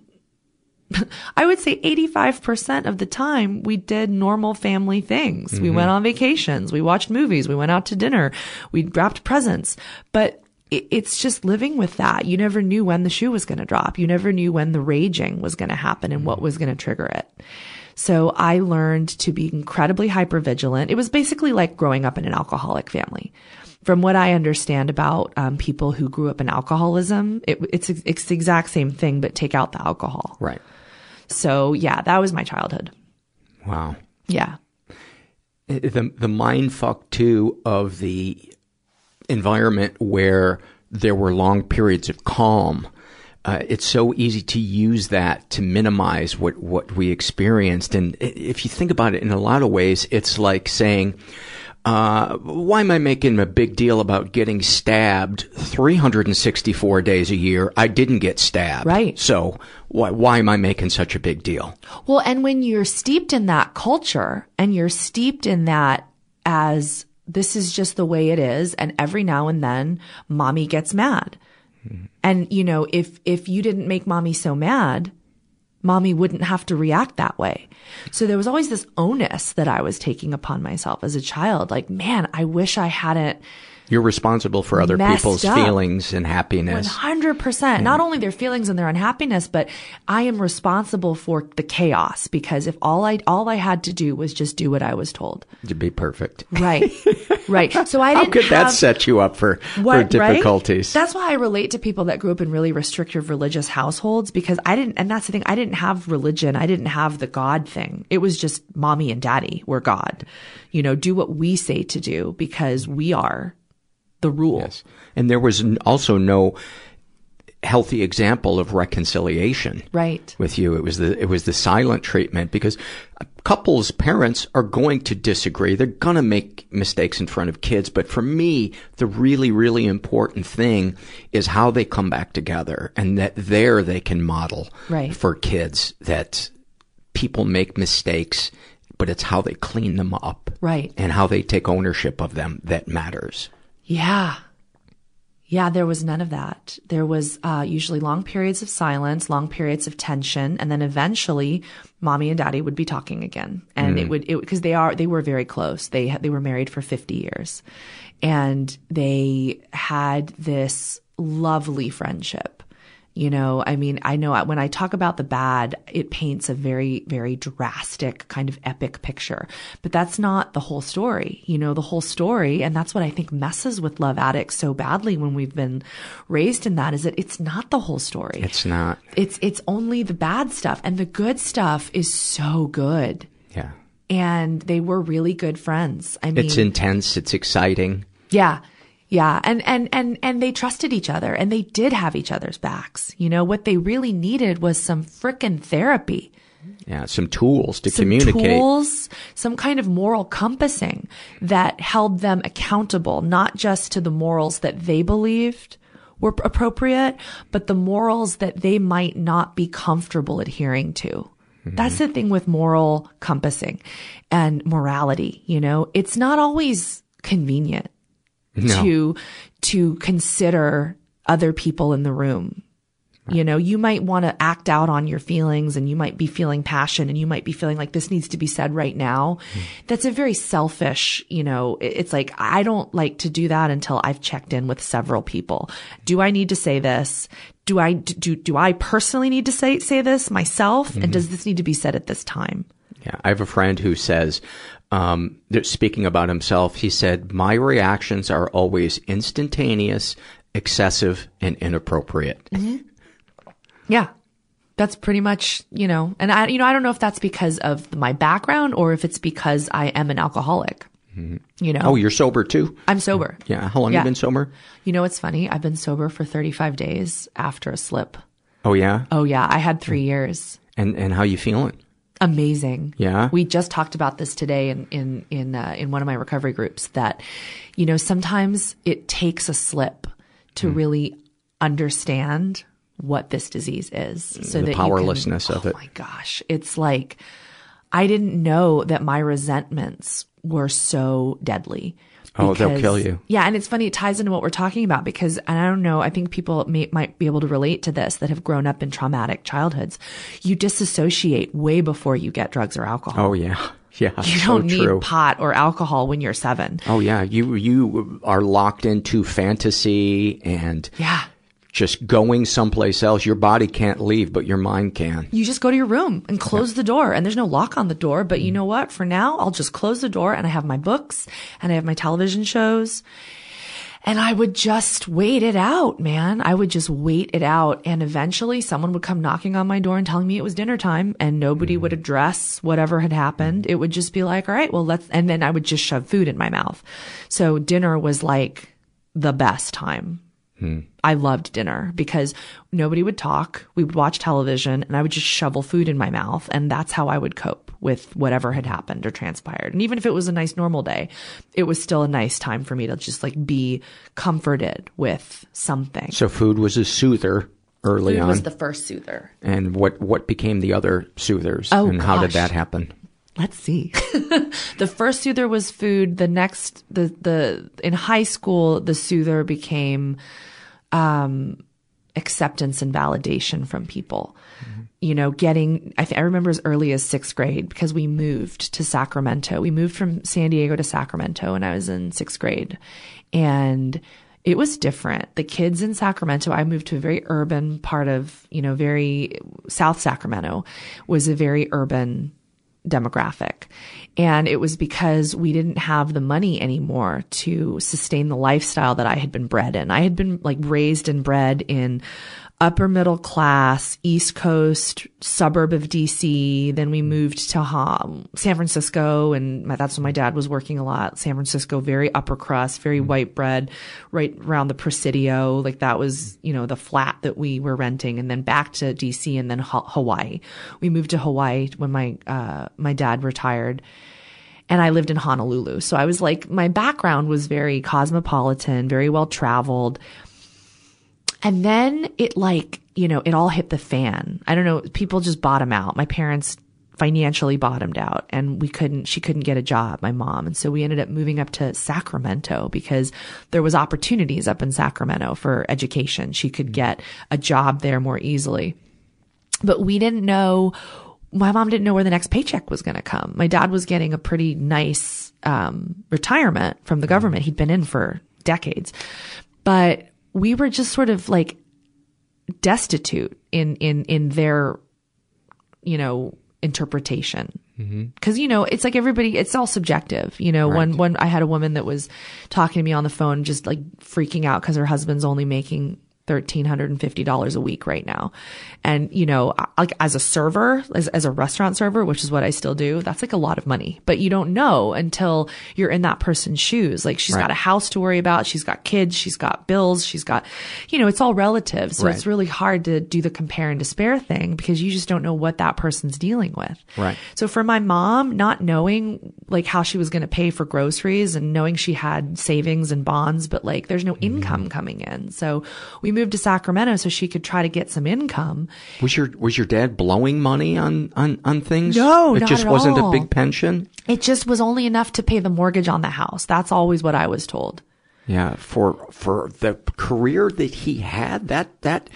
I would say 85% of the time we did normal family things. We went on vacations. We watched movies. We went out to dinner. We wrapped presents. But it, it's just living with that. You never knew when the shoe was going to drop. You never knew when the raging was going to happen and what was going to trigger it. So I learned to be incredibly hyper vigilant. It was basically like growing up in an alcoholic family. From what I understand about um, people who grew up in alcoholism, it, it's it's the exact same thing, but take out the alcohol. Right. So yeah, that was my childhood. Wow. Yeah. The, the mind fuck too of the environment where there were long periods of calm. Uh, it's so easy to use that to minimize what, what we experienced. And if you think about it in a lot of ways, it's like saying, uh, why am I making a big deal about getting stabbed 364 days a year? I didn't get stabbed. Right. So why, why am I making such a big deal? Well, and when you're steeped in that culture and you're steeped in that as this is just the way it is, and every now and then mommy gets mad. And you know, if if you didn't make mommy so mad, mommy wouldn't have to react that way. So there was always this onus that I was taking upon myself as a child. Like, man, I wish I hadn't You're responsible for other people's up. feelings and happiness. 100%. Not only their feelings and their unhappiness, but I am responsible for the chaos because if all I, all I had to do was just do what I was told. To be perfect. Right. right. So I didn't How could that set you up for, for what, right? difficulties? That's why I relate to people that grew up in really restrictive religious households because I didn't, and that's the thing, I didn't have religion. I didn't have the God thing. It was just mommy and daddy were God. You know, do what we say to do because we are the rule. Yes. And there was also no, healthy example of reconciliation. Right. With you. It was the, it was the silent treatment because couples, parents are going to disagree. They're going to make mistakes in front of kids. But for me, the really, really important thing is how they come back together and that there they can model right. for kids that people make mistakes, but it's how they clean them up. Right. And how they take ownership of them that matters. Yeah. Yeah, there was none of that. There was uh, usually long periods of silence, long periods of tension, and then eventually, mommy and daddy would be talking again, and mm. it would because they are they were very close. They they were married for fifty years, and they had this lovely friendship. You know, I mean, I know when I talk about the bad, it paints a very, very drastic kind of epic picture, but that's not the whole story. You know, the whole story, and that's what I think messes with love addicts so badly when we've been raised in that is that it's not the whole story. It's not. It's, it's only the bad stuff and the good stuff is so good. Yeah. And they were really good friends. I mean, it's intense. It's exciting. Yeah. Yeah. And, and, and, and they trusted each other and they did have each other's backs. You know, what they really needed was some frickin' therapy. Yeah. Some tools to some communicate. Tools, some kind of moral compassing that held them accountable, not just to the morals that they believed were appropriate, but the morals that they might not be comfortable adhering to. Mm-hmm. That's the thing with moral compassing and morality. You know, it's not always convenient no. to to consider other people in the room. Right. You know, you might want to act out on your feelings and you might be feeling passion and you might be feeling like this needs to be said right now. Mm. That's a very selfish, you know, it's like, I don't like to do that until I've checked in with several people. Do I need to say this? Do I, do, do I personally need to say, say this myself? Mm-hmm. And does this need to be said at this time? Yeah. I have a friend who says, um, speaking about himself, he said, my reactions are always instantaneous, excessive, and inappropriate. Mm-hmm. Yeah. That's pretty much, you know, and I, you know, I don't know if that's because of my background or if it's because I am an alcoholic. Mm-hmm. You know? Oh, you're sober too? I'm sober. Yeah. How long yeah. you been sober? You know, it's funny. I've been sober for 35 days after a slip. Oh, yeah? Oh, yeah. I had three years. And, and how you feeling? Amazing. Yeah. We just talked about this today in in in uh, in one of my recovery groups that you know sometimes it takes a slip to mm. really understand what this disease is so the that powerlessness can, of it. Oh my gosh, it's like I didn't know that my resentments were so deadly. Oh, they'll kill you. Yeah, and it's funny. It ties into what we're talking about because, and I don't know. I think people may, might be able to relate to this that have grown up in traumatic childhoods. You disassociate way before you get drugs or alcohol. Oh yeah, yeah. You so don't need true. pot or alcohol when you're seven. Oh yeah, you you are locked into fantasy and yeah just going someplace else. Your body can't leave, but your mind can. You just go to your room and close yeah. the door and there's no lock on the door. But you mm. know what? For now, I'll just close the door and I have my books and I have my television shows and I would just wait it out, man. I would just wait it out. And eventually someone would come knocking on my door and telling me it was dinner time and nobody mm. would address whatever had happened. Mm. It would just be like, all right, well, let's, and then I would just shove food in my mouth. So dinner was like the best time I loved dinner because nobody would talk. We would watch television and I would just shovel food in my mouth. And that's how I would cope with whatever had happened or transpired. And even if it was a nice normal day, it was still a nice time for me to just like be comforted with something. So food was a soother early food on. was the first soother. And what, what became the other soothers? Oh, and gosh. how did that happen? Let's see. the first soother was food. The next, the, the, in high school, the soother became, um, acceptance and validation from people. Mm-hmm. You know, getting, I, th- I remember as early as sixth grade because we moved to Sacramento. We moved from San Diego to Sacramento when I was in sixth grade. And it was different. The kids in Sacramento, I moved to a very urban part of, you know, very South Sacramento was a very urban demographic. And it was because we didn't have the money anymore to sustain the lifestyle that I had been bred in. I had been like raised and bred in upper middle class, East Coast suburb of DC. Then we moved to um, San Francisco, and my, that's when my dad was working a lot. San Francisco, very upper crust, very white bread, right around the Presidio. Like that was, you know, the flat that we were renting, and then back to DC, and then ha- Hawaii. We moved to Hawaii when my uh, my dad retired and I lived in Honolulu. So I was like, my background was very cosmopolitan, very well traveled. And then it like, you know, it all hit the fan. I don't know. People just bottom out. My parents financially bottomed out and we couldn't, she couldn't get a job, my mom. And so we ended up moving up to Sacramento because there was opportunities up in Sacramento for education. She could get a job there more easily. But we didn't know my mom didn't know where the next paycheck was going to come. My dad was getting a pretty nice um, retirement from the government. He'd been in for decades, but we were just sort of like destitute in in in their, you know, interpretation. Mm-hmm. Because you know, it's like everybody, it's all subjective. You know, Right. when when I had a woman that was talking to me on the phone, just like freaking out because her husband's only making thirteen hundred and fifty dollars a week right now, and you know, like as a server, as as a restaurant server, which is what I still do, that's like a lot of money. But you don't know until you're in that person's shoes. Like she's Right. got a house to worry about, she's got kids, she's got bills, she's got, you know, it's all relative. So Right. it's really hard to do the compare and despair thing because you just don't know what that person's dealing with. Right. So for my mom, not knowing like how she was going to pay for groceries and knowing she had savings and bonds, but like there's no mm-hmm. income coming in. So we moved to Sacramento so she could try to get some income. Was your was your dad blowing money on on on things? No, it just wasn't all. a big pension. It just was only enough to pay the mortgage on the house. That's always what I was told. Yeah, for for the career that he had, that that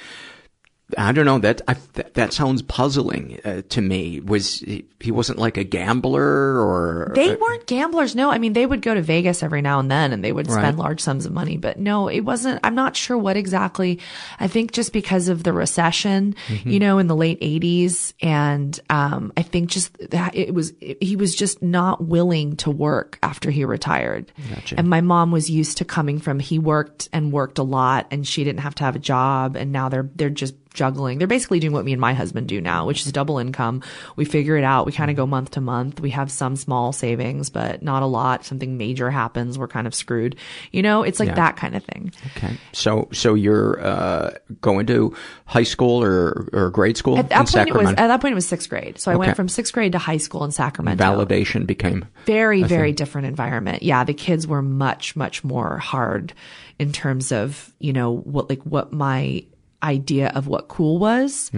I don't know that I, that, that sounds puzzling uh, to me. Was he, he wasn't like a gambler or They weren't gamblers. No, I mean, they would go to Vegas every now and then and they would spend Right. large sums of money. But no, it wasn't, I'm not sure what exactly. I think just because of the recession, Mm-hmm. you know, in the late 80s. And, um, I think just that it was, he was just not willing to work after he retired. Gotcha. And my mom was used to coming from, he worked and worked a lot and she didn't have to have a job. And now they're, they're just juggling. They're basically doing what me and my husband do now, which is double income. We figure it out. We kind of go month to month. We have some small savings, but not a lot. Something major happens. We're kind of screwed. You know, it's like Yeah. that kind of thing. Okay, so so you're uh, going to high school or or grade school At in that point, it was, at that point, it was sixth grade. So I Okay. went from sixth grade to high school in Sacramento. Validation became very very thing. different environment yeah the kids were much much more hard in terms of you know what like what my idea of what cool was.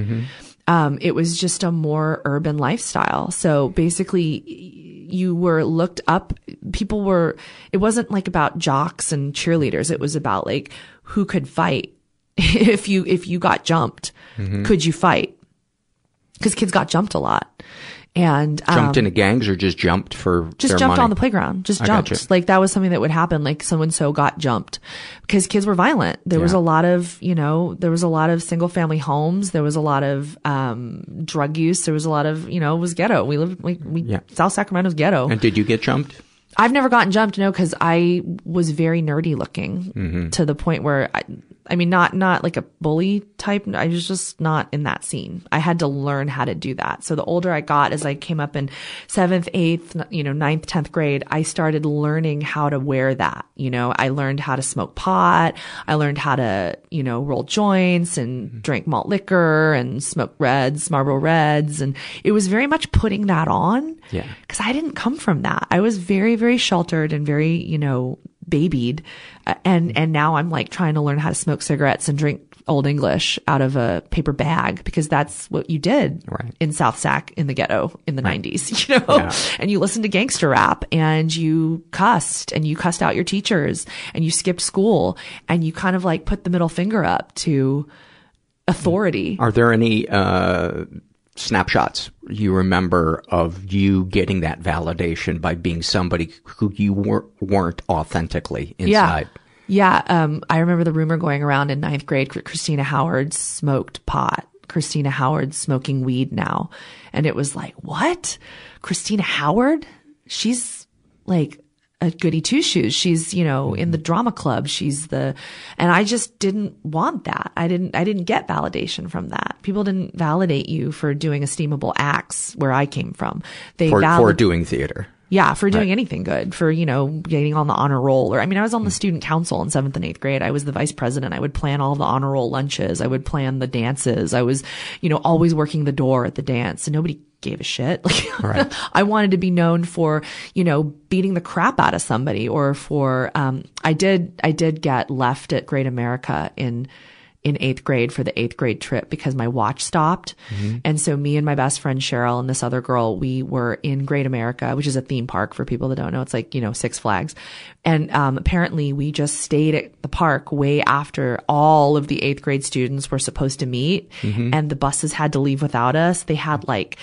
Um, it was just a more urban lifestyle. So basically you were looked up people were it wasn't like about jocks and cheerleaders. It was about like who could fight. If you if you got jumped could you fight? Because kids got jumped a lot and jumped um, into gangs or just jumped for just jumped money? on the playground just jumped gotcha. like that was something that would happen like so and so got jumped because kids were violent there was a lot of you know there was a lot of single family homes there was a lot of um drug use there was a lot of you know it was ghetto we lived like we Yeah. south sacramento's ghetto And did you get jumped? I've never gotten jumped, no, because I was very nerdy looking Mm-hmm. to the point where I, I mean, not not like a bully type. I was just not in that scene. I had to learn how to do that. So the older I got, as I came up in seventh, eighth, you know, ninth, tenth grade, I started learning how to wear that. You know, I learned how to smoke pot. I learned how to, you know, roll joints and mm-hmm. drink malt liquor and smoke reds, Marlboro Reds, and it was very much putting that on Yeah. because I didn't come from that. I was very, very sheltered and very, you know, babied. Uh, and, and now I'm like trying to learn how to smoke cigarettes and drink Old English out of a paper bag because that's what you did Right. in South Sac in the ghetto in the 90s, you know, Yeah. and you listened to gangster rap and you cussed and you cussed out your teachers and you skipped school and you kind of like put the middle finger up to authority. Are there any uh, snapshots you remember of you getting that validation by being somebody who you weren't, weren't authentically inside? Yeah. Yeah. Um, I remember the rumor going around in ninth grade, Christina Howard smoked pot. Christina Howard smoking weed now. And it was like, what? Christina Howard? She's like a goody two shoes. She's, you know, in the mm-hmm. drama club. She's the, and I just didn't want that. I didn't, I didn't get validation from that. People didn't validate you for doing esteemable acts where I came from. They for, valid- for doing theater. Yeah, for doing right. anything good, for, you know, getting on the honor roll. Or, I mean, I was on the mm. student council in seventh and eighth grade. I was the vice president. I would plan all the honor roll lunches. I would plan the dances. I was, you know, always working the door at the dance and nobody gave a shit. Like, right. I wanted to be known for, you know, beating the crap out of somebody or for, um, I did, I did get left at Great America in, in eighth grade for the eighth grade trip because my watch stopped. Mm-hmm. And so me and my best friend Cheryl and this other girl, we were in Great America, which is a theme park for people that don't know. It's like, you know, Six Flags. And, um, apparently we just stayed at the park way after all of the eighth grade students were supposed to meet mm-hmm. and the buses had to leave without us. They had like,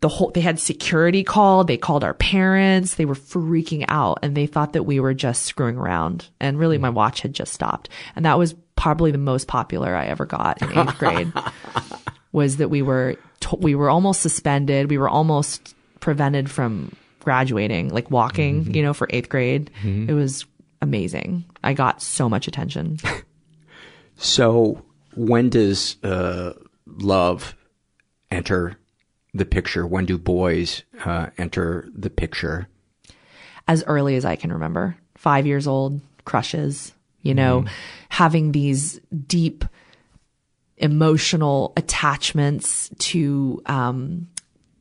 the whole, they had security called. They called our parents. They were freaking out and they thought that we were just screwing around. And really my watch had just stopped. And that was probably the most popular I ever got in eighth grade was that we were, to- we were almost suspended. We were almost prevented from graduating, like walking, mm-hmm. you know, for eighth grade. Mm-hmm. It was amazing. I got so much attention. so when does, uh, love enter the picture? When do boys, uh, enter the picture? As early as I can remember. Five years old, crushes, you know, mm. having these deep emotional attachments to, um,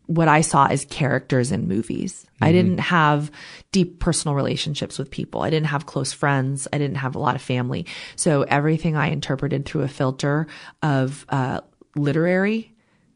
what I saw as characters in movies. Mm-hmm. I didn't have deep personal relationships with people. I didn't have close friends. I didn't have a lot of family. So everything I interpreted through a filter of, uh, literary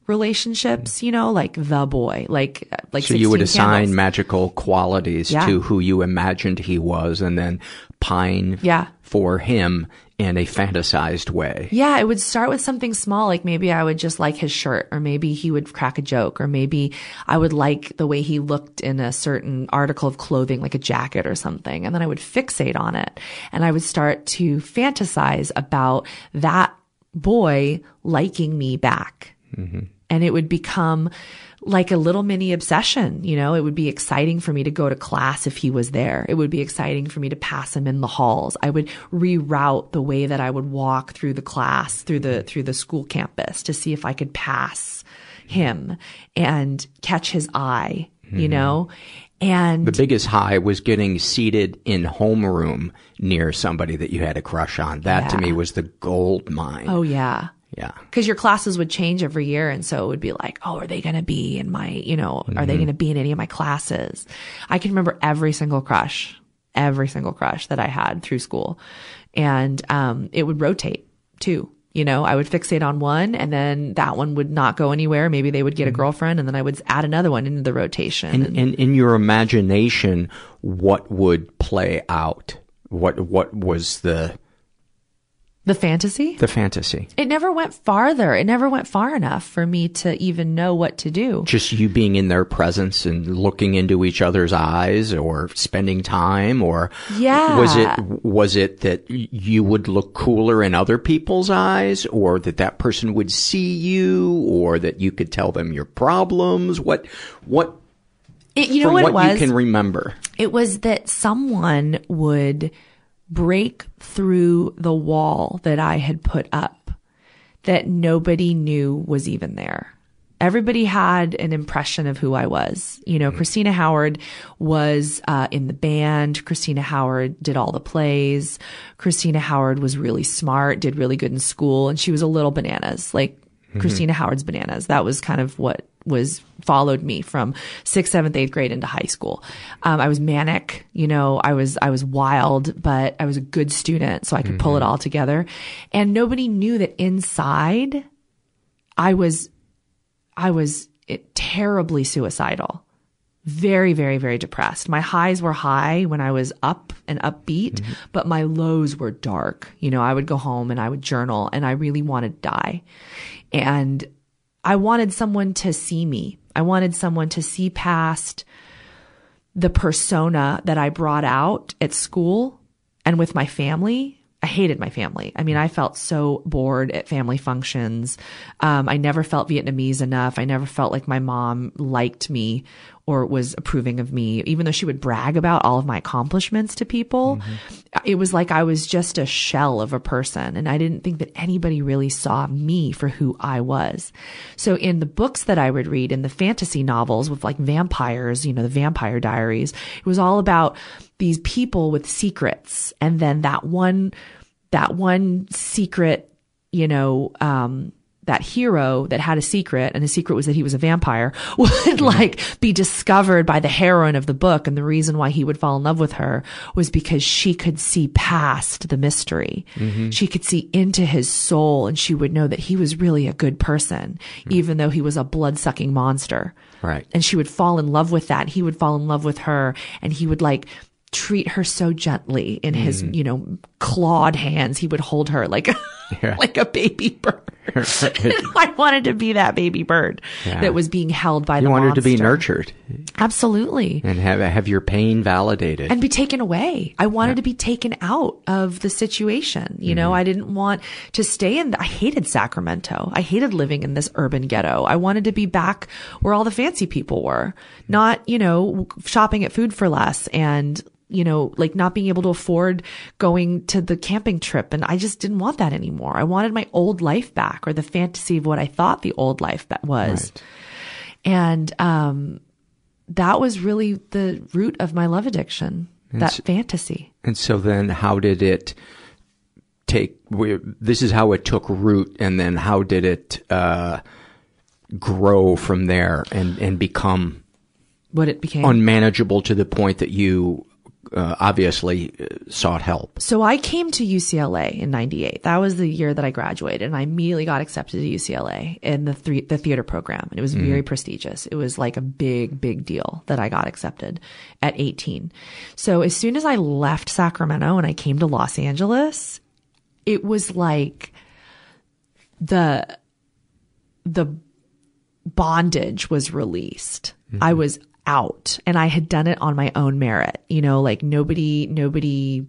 relationships, you know, like the boy, like, like, so you would assign candles. magical qualities Yeah. to who you imagined he was and then pine Yeah. for him in a fantasized way. Yeah, it would start with something small, like maybe I would just like his shirt, or maybe he would crack a joke, or maybe I would like the way he looked in a certain article of clothing, like a jacket or something. And then I would fixate on it. And I would start to fantasize about that boy liking me back. Mm-hmm. And it would become like a little mini obsession. You know, it would be exciting for me to go to class if he was there. It would be exciting for me to pass him in the halls. I would reroute the way that I would walk through the class, through the, through the school campus to see if I could pass him and catch his eye, you mm-hmm. know? And The biggest high was getting seated in homeroom near somebody that you had a crush on. That to me was the gold mine. oh yeah. Yeah. Cause your classes would change every year. And so it would be like, oh, are they going to be in my, you know, are they going to be in any of my classes? I can remember every single crush, every single crush that I had through school. And, um, it would rotate too. You know, I would fixate on one and then that one would not go anywhere. Maybe they would get a girlfriend and then I would add another one into the rotation. And, and in your imagination, what would play out? What, what was the, the fantasy? the fantasy? It never went farther. It never went far enough for me to even know what to do. Just you being in their presence and looking into each other's eyes or spending time or Yeah. was it, was it that you would look cooler in other people's eyes or that that person would see you or that you could tell them your problems? What, what, It, you know what, what it was? you can remember? It was that someone would break through the wall that I had put up that nobody knew was even there. Everybody had an impression of who I was. You know, Christina Howard was uh, in the band. Christina Howard did all the plays. Christina Howard was really smart, did really good in school, and she was a little bananas, like Christina Howard's bananas. That was kind of what was followed me from sixth, seventh, eighth grade into high school. Um, I was manic, you know, I was, I was wild, but I was a good student, so I could pull it mm-hmm. all together. And nobody knew that inside I was, I was it, terribly suicidal. Very, very, very depressed. My highs were high when I was up and upbeat, mm-hmm. but my lows were dark. You know, I would go home and I would journal and I really wanted to die. And I wanted someone to see me. I wanted someone to see past the persona that I brought out at school and with my family I hated my family. I mean, I felt so bored at family functions. Um, I never felt Vietnamese enough. I never felt like my mom liked me or was approving of me, even though she would brag about all of my accomplishments to people. Mm-hmm. It was like I was just a shell of a person. And I didn't think that anybody really saw me for who I was. So in the books that I would read, in the fantasy novels with like vampires, you know, the vampire diaries, it was all about these people with secrets. And then that one, that one secret, you know, um, that hero that had a secret and the secret was that he was a vampire would mm-hmm. like be discovered by the heroine of the book. And the reason why he would fall in love with her was because she could see past the mystery. Mm-hmm. She could see into his soul and she would know that he was really a good person, mm-hmm. even though he was a blood sucking monster. Right. And she would fall in love with that. He would fall in love with her and he would like treat her so gently in mm. his, you know, clawed hands. He would hold her like, yeah. like a baby bird. I wanted to be that baby bird yeah. that was being held by you the You wanted monster. to be nurtured. Absolutely. And have, have your pain validated. And be taken away. I wanted yeah. to be taken out of the situation. You mm-hmm. know, I didn't want to stay in, the, I hated Sacramento. I hated living in this urban ghetto. I wanted to be back where all the fancy people were, not, you know, shopping at Food for Less and you know, like not being able to afford going to the camping trip. And I just didn't want that anymore. I wanted my old life back or the fantasy of what I thought the old life that was. Right. And, um, that was really the root of my love addiction, and that so, fantasy. And so then how did it take, this is how it took root and then how did it, uh, grow from there and, and become what it became unmanageable to the point that you uh, obviously uh, sought help. So I came to UCLA in 98. That was the year that I graduated and I immediately got accepted to UCLA in the th- the theater program and it was mm. very prestigious. It was like a big big deal that I got accepted at 18. So as soon as I left Sacramento and I came to Los Angeles, it was like the the bondage was released. Mm-hmm. I was out and I had done it on my own merit. You know, like nobody, nobody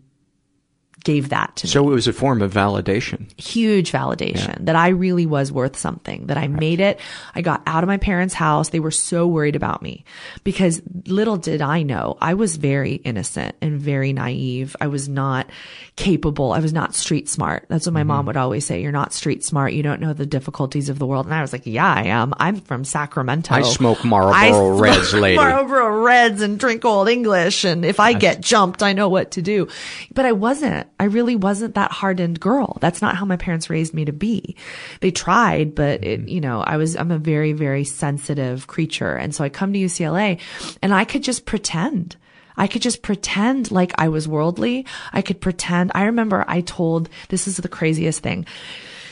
gave that to so me. So it was a form of validation. Huge validation yeah. that I really was worth something, that I right. made it. I got out of my parents' house. They were so worried about me because little did I know I was very innocent and very naive. I was not capable. I was not street smart. That's what my mm-hmm. mom would always say. You're not street smart. You don't know the difficulties of the world. And I was like, yeah, I am. I'm from Sacramento. I smoke Marlboro I Reds, lady. Marlboro Reds and drink Old English. And if I get jumped, I know what to do. But I wasn't. I really wasn't that hardened girl. That's not how my parents raised me to be. They tried, but it, mm-hmm. you know, I was, I'm a very, very sensitive creature. And so I come to UCLA and I could just pretend. I could just pretend like I was worldly. I could pretend. I remember I told, this is the craziest thing.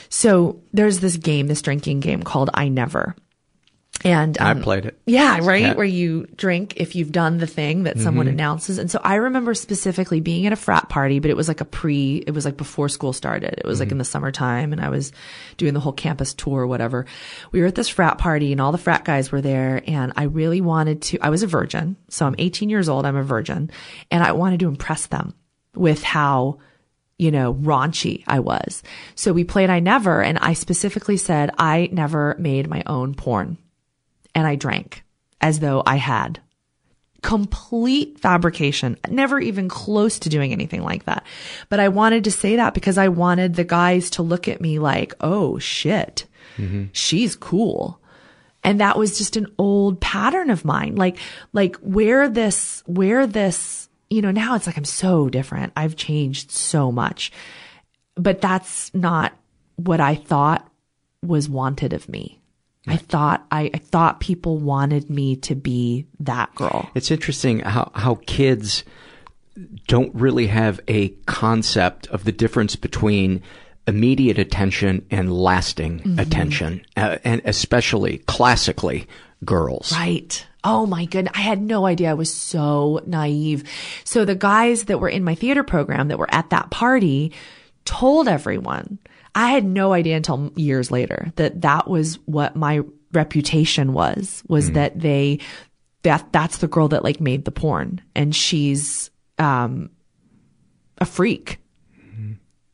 So there's this game, this drinking game called I Never. And um, I played it. Yeah, right. Yeah. Where you drink if you've done the thing that mm-hmm. someone announces. And so I remember specifically being at a frat party, but it was like a pre, it was like before school started. It was mm-hmm. like in the summertime and I was doing the whole campus tour or whatever. We were at this frat party and all the frat guys were there and I really wanted to, I was a virgin. So I'm 18 years old. I'm a virgin and I wanted to impress them with how you know, raunchy I was. So we played I Never and I specifically said I never made my own porn and I drank as though I had. Complete fabrication, never even close to doing anything like that. But I wanted to say that because I wanted the guys to look at me like, oh shit, mm-hmm. she's cool. And that was just an old pattern of mine. Like, like where this, where this, you know, now it's like I'm so different. I've changed so much. But that's not what I thought was wanted of me. I thought I, I, thought people wanted me to be that girl. It's interesting how how kids don't really have a concept of the difference between immediate attention and lasting mm-hmm. attention, uh, and especially classically girls. Right. Oh my goodness. I had no idea. I was so naive. So the guys that were in my theater program that were at that party told everyone I had no idea until years later that that was what my reputation was, was mm. that they, that, that's the girl that like made the porn and she's, um, a freak.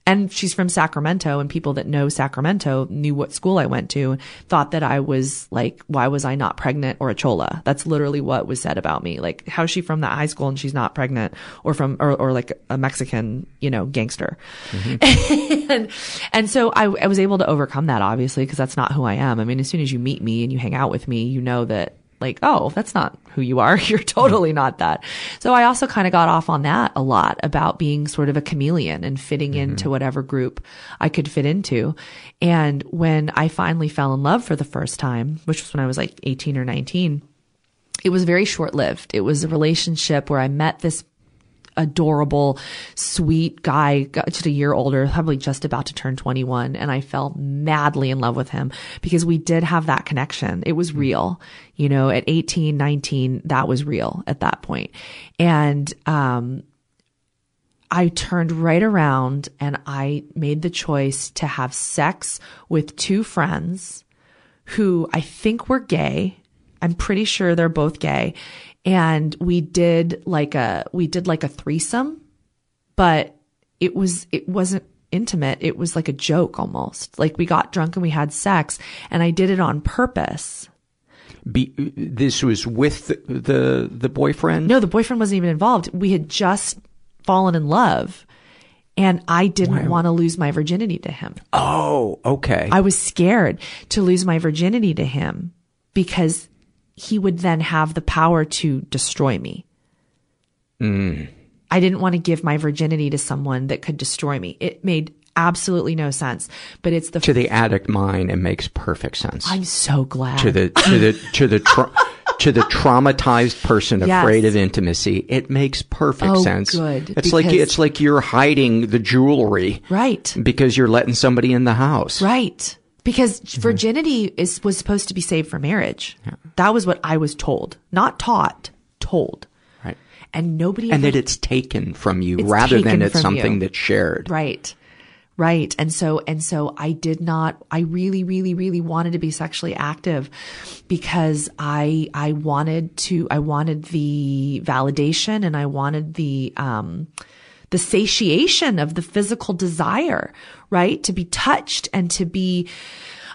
And she's from Sacramento and people that know Sacramento knew what school I went to thought that I was like, why was I not pregnant or a chola? That's literally what was said about me. Like, how's she from that high school and she's not pregnant or from, or, or like a Mexican, you know, gangster. Mm-hmm. and, and so I, I was able to overcome that obviously because that's not who I am. I mean, as soon as you meet me and you hang out with me, you know that like, oh, that's not who you are. You're totally not that. So I also kind of got off on that a lot about being sort of a chameleon and fitting mm-hmm. into whatever group I could fit into. And when I finally fell in love for the first time, which was when I was like 18 or 19, it was very short lived. It was a relationship where I met this adorable, sweet guy, just a year older, probably just about to turn 21. And I fell madly in love with him because we did have that connection. It was mm-hmm. real. You know, at 18, 19, that was real at that point. And, um, I turned right around and I made the choice to have sex with two friends who I think were gay. I'm pretty sure they're both gay and we did like a we did like a threesome but it was it wasn't intimate it was like a joke almost like we got drunk and we had sex and i did it on purpose Be, this was with the, the, the boyfriend no the boyfriend wasn't even involved we had just fallen in love and I didn't wow. want to lose my virginity to him. Oh, okay. I was scared to lose my virginity to him because he would then have the power to destroy me. Mm. I didn't want to give my virginity to someone that could destroy me. It made absolutely no sense. But it's the to the addict mind, it makes perfect sense. I'm so glad to the to the to the. Tra- to the traumatized person yes. afraid of intimacy, it makes perfect oh, sense. Good, it's like it's like you're hiding the jewelry, right? Because you're letting somebody in the house, right? Because mm-hmm. virginity is was supposed to be saved for marriage. Yeah. That was what I was told, not taught, told. Right. And nobody And ever, that it's taken from you rather than it's something you. that's shared. Right. Right. And so, and so I did not, I really, really, really wanted to be sexually active because I, I wanted to, I wanted the validation and I wanted the, um, the satiation of the physical desire, right? To be touched and to be,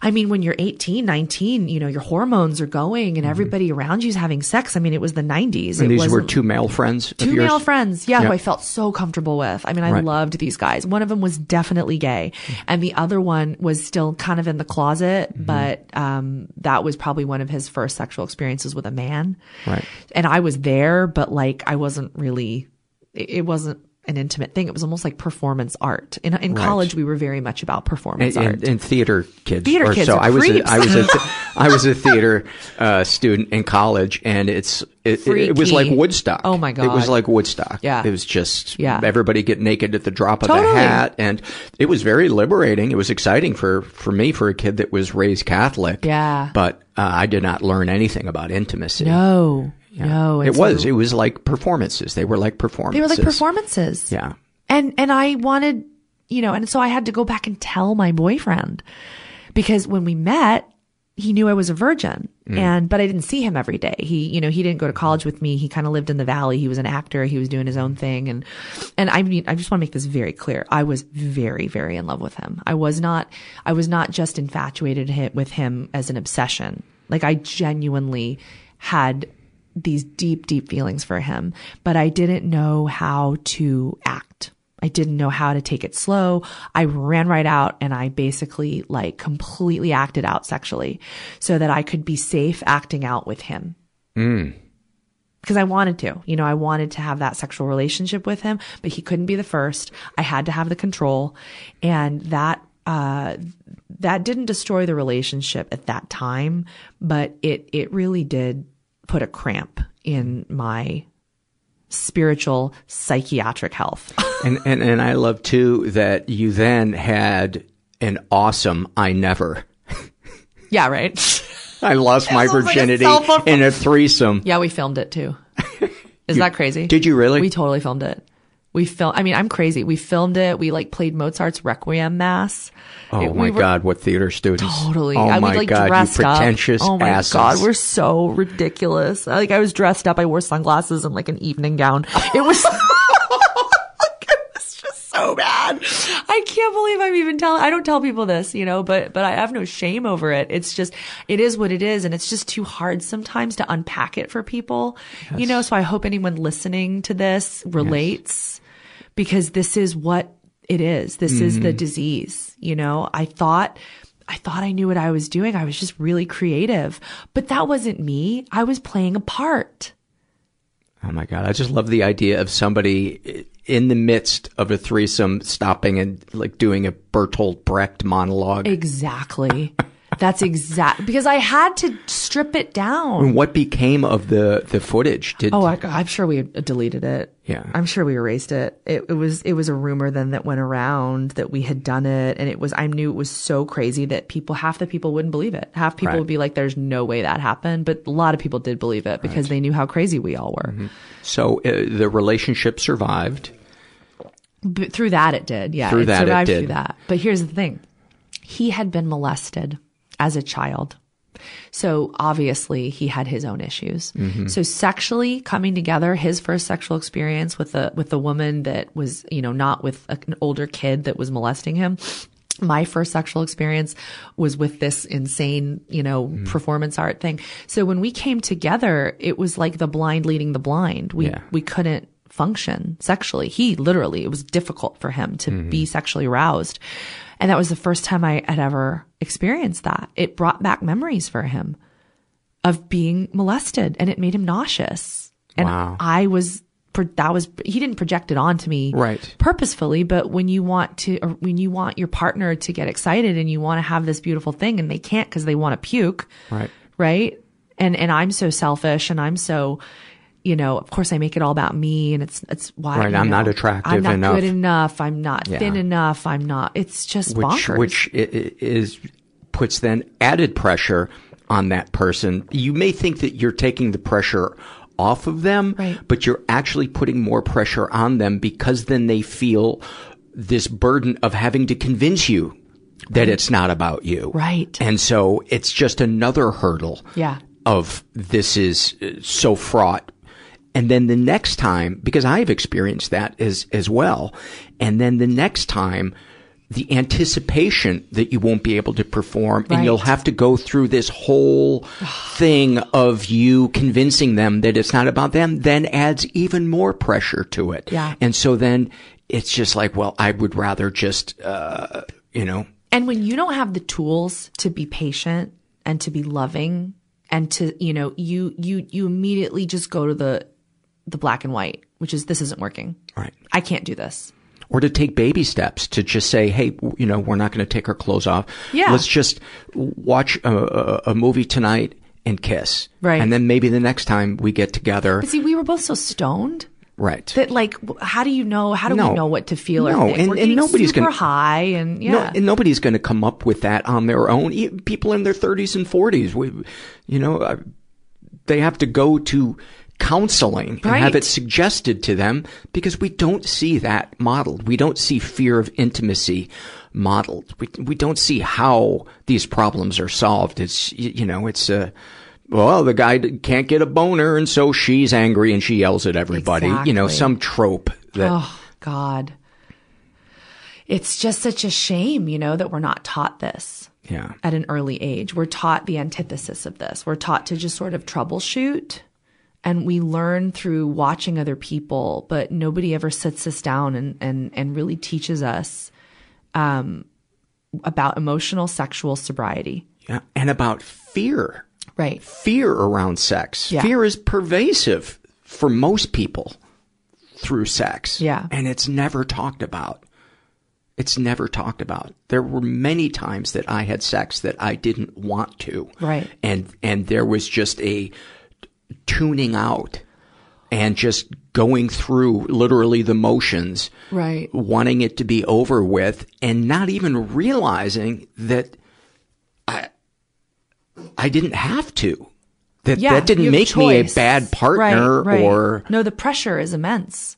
I mean, when you're 18, 19, you know, your hormones are going and mm-hmm. everybody around you is having sex. I mean, it was the 90s. And it these were two male friends? Two male friends. Yeah, yeah, Who I felt so comfortable with. I mean, I right. loved these guys. One of them was definitely gay mm-hmm. and the other one was still kind of in the closet, mm-hmm. but, um, that was probably one of his first sexual experiences with a man. Right. And I was there, but like, I wasn't really, it wasn't an intimate thing. It was almost like performance art. In, in right. college, we were very much about performance and, art. And, and theater kids. Theater kids. So I was, a, I was a, I was a theater uh, student in college, and it's it, it, it, was like Woodstock. Oh my god! It was like Woodstock. Yeah. It was just yeah. everybody get naked at the drop of totally. the hat, and it was very liberating. It was exciting for for me for a kid that was raised Catholic. Yeah. But uh, I did not learn anything about intimacy. No. Yeah. No, it was. So, it was like performances. They were like performances. They were like performances. Yeah. And, and I wanted, you know, and so I had to go back and tell my boyfriend because when we met, he knew I was a virgin mm. and, but I didn't see him every day. He, you know, he didn't go to college with me. He kind of lived in the valley. He was an actor. He was doing his own thing. And, and I mean, I just want to make this very clear. I was very, very in love with him. I was not, I was not just infatuated with him as an obsession. Like I genuinely had these deep, deep feelings for him, but I didn't know how to act. I didn't know how to take it slow. I ran right out and I basically like completely acted out sexually so that I could be safe acting out with him. Mm. Cause I wanted to, you know, I wanted to have that sexual relationship with him, but he couldn't be the first. I had to have the control and that, uh, that didn't destroy the relationship at that time, but it, it really did put a cramp in my spiritual psychiatric health. and, and, and I love too that you then had an awesome I never. yeah, right. I lost my virginity like a in a threesome. Yeah, we filmed it too. Is you, that crazy? Did you really? We totally filmed it. We filmed, I mean, I'm crazy. We filmed it. We like played Mozart's Requiem Mass. Oh it, my we God, what theater students. Totally. Oh I, my we, like, God, you pretentious up. Oh my asses. God, we're so ridiculous. Like I was dressed up. I wore sunglasses and like an evening gown. It was, just so bad. I can't believe I'm even telling, I don't tell people this, you know, but, but I have no shame over it. It's just, it is what it is. And it's just too hard sometimes to unpack it for people, yes. you know, so I hope anyone listening to this relates yes. Because this is what it is. This mm-hmm. is the disease, you know, I thought, I thought I knew what I was doing. I was just really creative, but that wasn't me. I was playing a part. Oh my God. I just love the idea of somebody in the midst of a threesome stopping and like doing a Bertolt Brecht monologue. Exactly. That's exact because I had to strip it down. And what became of the the footage? Did oh, I, am sure we deleted it. Yeah, I'm sure we erased it. it. It was it was a rumor then that went around that we had done it, and it was I knew it was so crazy that people half the people wouldn't believe it. Half people right. would be like, "There's no way that happened," but a lot of people did believe it because right. they knew how crazy we all were. Mm-hmm. So uh, the relationship survived. But through that, it did. Yeah, through it that, survived it did. through that. But here's the thing: he had been molested as a child. So obviously he had his own issues. Mm-hmm. So sexually coming together, his first sexual experience with a, with a woman that was, you know, not with an older kid that was molesting him. My first sexual experience was with this insane, you know, mm-hmm. performance art thing. So when we came together, it was like the blind leading the blind. We, yeah. we couldn't function sexually. He literally, it was difficult for him to mm-hmm. be sexually aroused. And that was the first time I had ever experienced that. It brought back memories for him of being molested and it made him nauseous. And wow. I was, that was, he didn't project it onto me right. purposefully, but when you want to, when you want your partner to get excited and you want to have this beautiful thing and they can't because they want to puke. Right. Right. And, and I'm so selfish and I'm so, you know, of course I make it all about me and it's, it's why. Right. I'm know, not attractive I'm not enough. good enough. I'm not yeah. thin enough. I'm not, it's just which, bonkers. Which is, puts then added pressure on that person. You may think that you're taking the pressure off of them, right. but you're actually putting more pressure on them because then they feel this burden of having to convince you that right. it's not about you. Right. And so it's just another hurdle. Yeah. Of this is so fraught and then the next time, because I've experienced that as, as well. And then the next time, the anticipation that you won't be able to perform right. and you'll have to go through this whole thing of you convincing them that it's not about them then adds even more pressure to it. Yeah. And so then it's just like, well, I would rather just, uh, you know. And when you don't have the tools to be patient and to be loving and to, you know, you, you, you immediately just go to the, the black and white, which is this isn't working. Right. I can't do this. Or to take baby steps to just say, hey, you know, we're not going to take our clothes off. Yeah. Let's just watch a, a, movie tonight and kiss. Right. And then maybe the next time we get together. But see, we were both so stoned. Right. That like, how do you know? How do no. we know what to feel or no. think? And, We're and nobody's gonna, high, and yeah, no, and nobody's going to come up with that on their own. People in their thirties and forties, we, you know, uh, they have to go to counseling and have it suggested to them because we don't see that modeled. We don't see fear of intimacy modeled. We, we don't see how these problems are solved. It's, you know, it's a, well, the guy can't get a boner and so she's angry and she yells at everybody. Exactly. You know, some trope that. Oh, God. It's just such a shame, you know, that we're not taught this. Yeah. At an early age. We're taught the antithesis of this. We're taught to just sort of troubleshoot and we learn through watching other people, but nobody ever sits us down and, and, and really teaches us, um, about emotional sexual sobriety. Yeah. And about fear. Right. Fear around sex. Yeah. Fear is pervasive for most people through sex. Yeah. And it's never talked about. It's never talked about. There were many times that I had sex that I didn't want to. Right. And, and there was just a, tuning out and just going through literally the motions, right? Wanting it to be over with and not even realizing that I, I didn't have to. That yeah, that didn't make me a bad partner right, right. or no. The pressure is immense.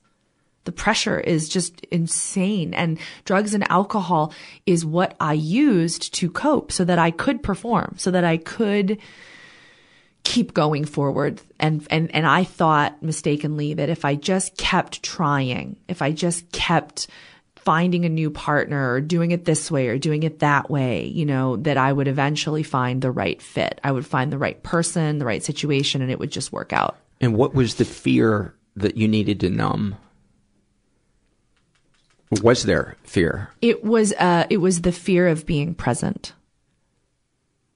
The pressure is just insane. And drugs and alcohol is what I used to cope so that I could perform, so that I could keep going forward. And, and, and I thought mistakenly that if I just kept trying, if I just kept finding a new partner or doing it this way or doing it that way, you know, that I would eventually find the right fit. I would find the right person, the right situation, and it would just work out. And what was the fear that you needed to numb? Was there fear? It was, uh, it was the fear of being present.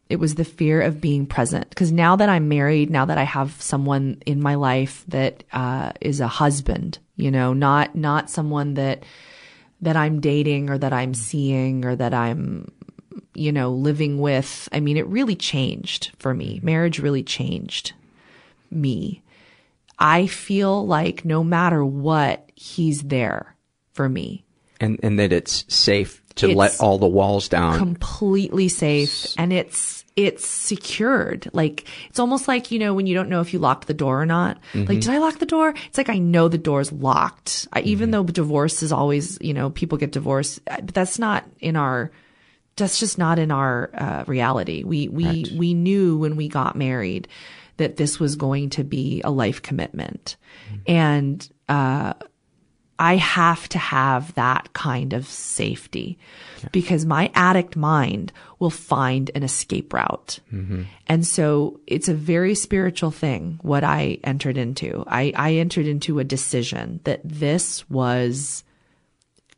It was the fear of being present. Because now that I'm married, now that I have someone in my life that uh, is a husband, you know, not not someone that that I'm dating or that I'm seeing or that I'm, you know, living with. I mean, it really changed for me. Marriage really changed me. I feel like no matter what, he's there for me. And and that it's safe to it's let all the walls down. Completely safe. And it's, it's secured. Like, it's almost like, you know, when you don't know if you locked the door or not. Mm-hmm. Like, did I lock the door? It's like, I know the door's locked. I, mm-hmm. Even though divorce is always, you know, people get divorced, but that's not in our, that's just not in our uh, reality. We, we, right. we knew when we got married that this was going to be a life commitment. Mm-hmm. And, uh, I have to have that kind of safety yeah. because my addict mind will find an escape route. Mm-hmm. And so it's a very spiritual thing what I entered into. I, I entered into a decision that this was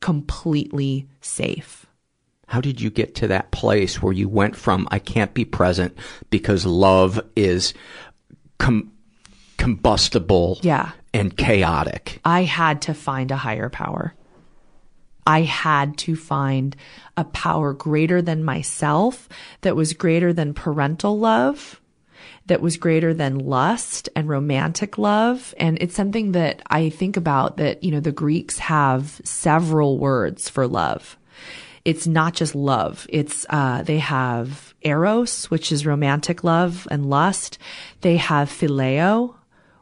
completely safe. How did you get to that place where you went from I can't be present because love is com- combustible yeah and chaotic. I had to find a higher power. I had to find a power greater than myself, that was greater than parental love, that was greater than lust and romantic love. And it's something that I think about that, you know, the Greeks have several words for love. It's not just love. It's, uh, they have eros, which is romantic love and lust. They have phileo,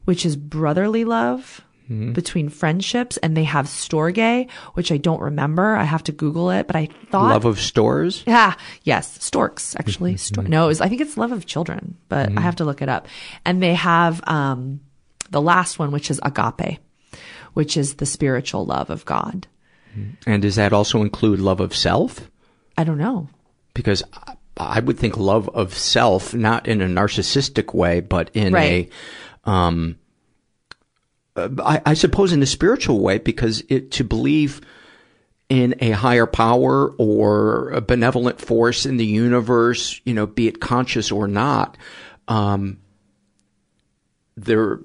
which is brotherly love mm-hmm. between friendships, and they have storge, which I don't remember. I have to Google it, but I thought love of stores. Yeah, yes, storks actually. Mm-hmm. Stor- no, was, I think it's love of children, but mm-hmm. I have to look it up. And they have um, the last one, which is agape, which is the spiritual love of God. Mm-hmm. And does that also include love of self? I don't know. Because I would think love of self, not in a narcissistic way, but in right. a um, uh, I, I, suppose in a spiritual way, because it, to believe in a higher power or a benevolent force in the universe, you know, be it conscious or not, um, there,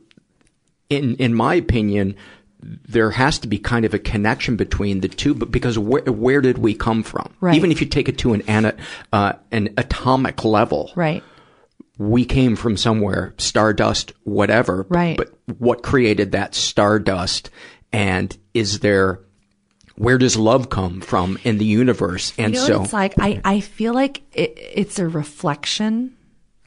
in, in my opinion, there has to be kind of a connection between the two, but because where, where did we come from? Right. Even if you take it to an, uh, an atomic level. Right we came from somewhere, stardust, whatever. Right. But what created that stardust? And is there, where does love come from in the universe? And you know so it's like, I, I feel like it, it's a reflection.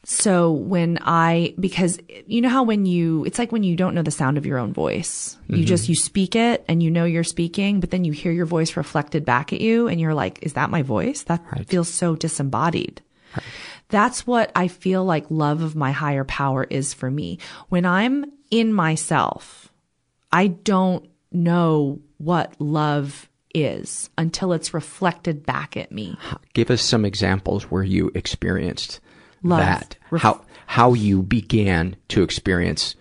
So when I, because you know how when you, it's like when you don't know the sound of your own voice, you mm-hmm. just, you speak it and you know you're speaking, but then you hear your voice reflected back at you and you're like, is that my voice? That right. feels so disembodied. Right. That's what I feel like love of my higher power is for me. When I'm in myself, I don't know what love is until it's reflected back at me. Give us some examples where you experienced love. that. Ref- how how you began to experience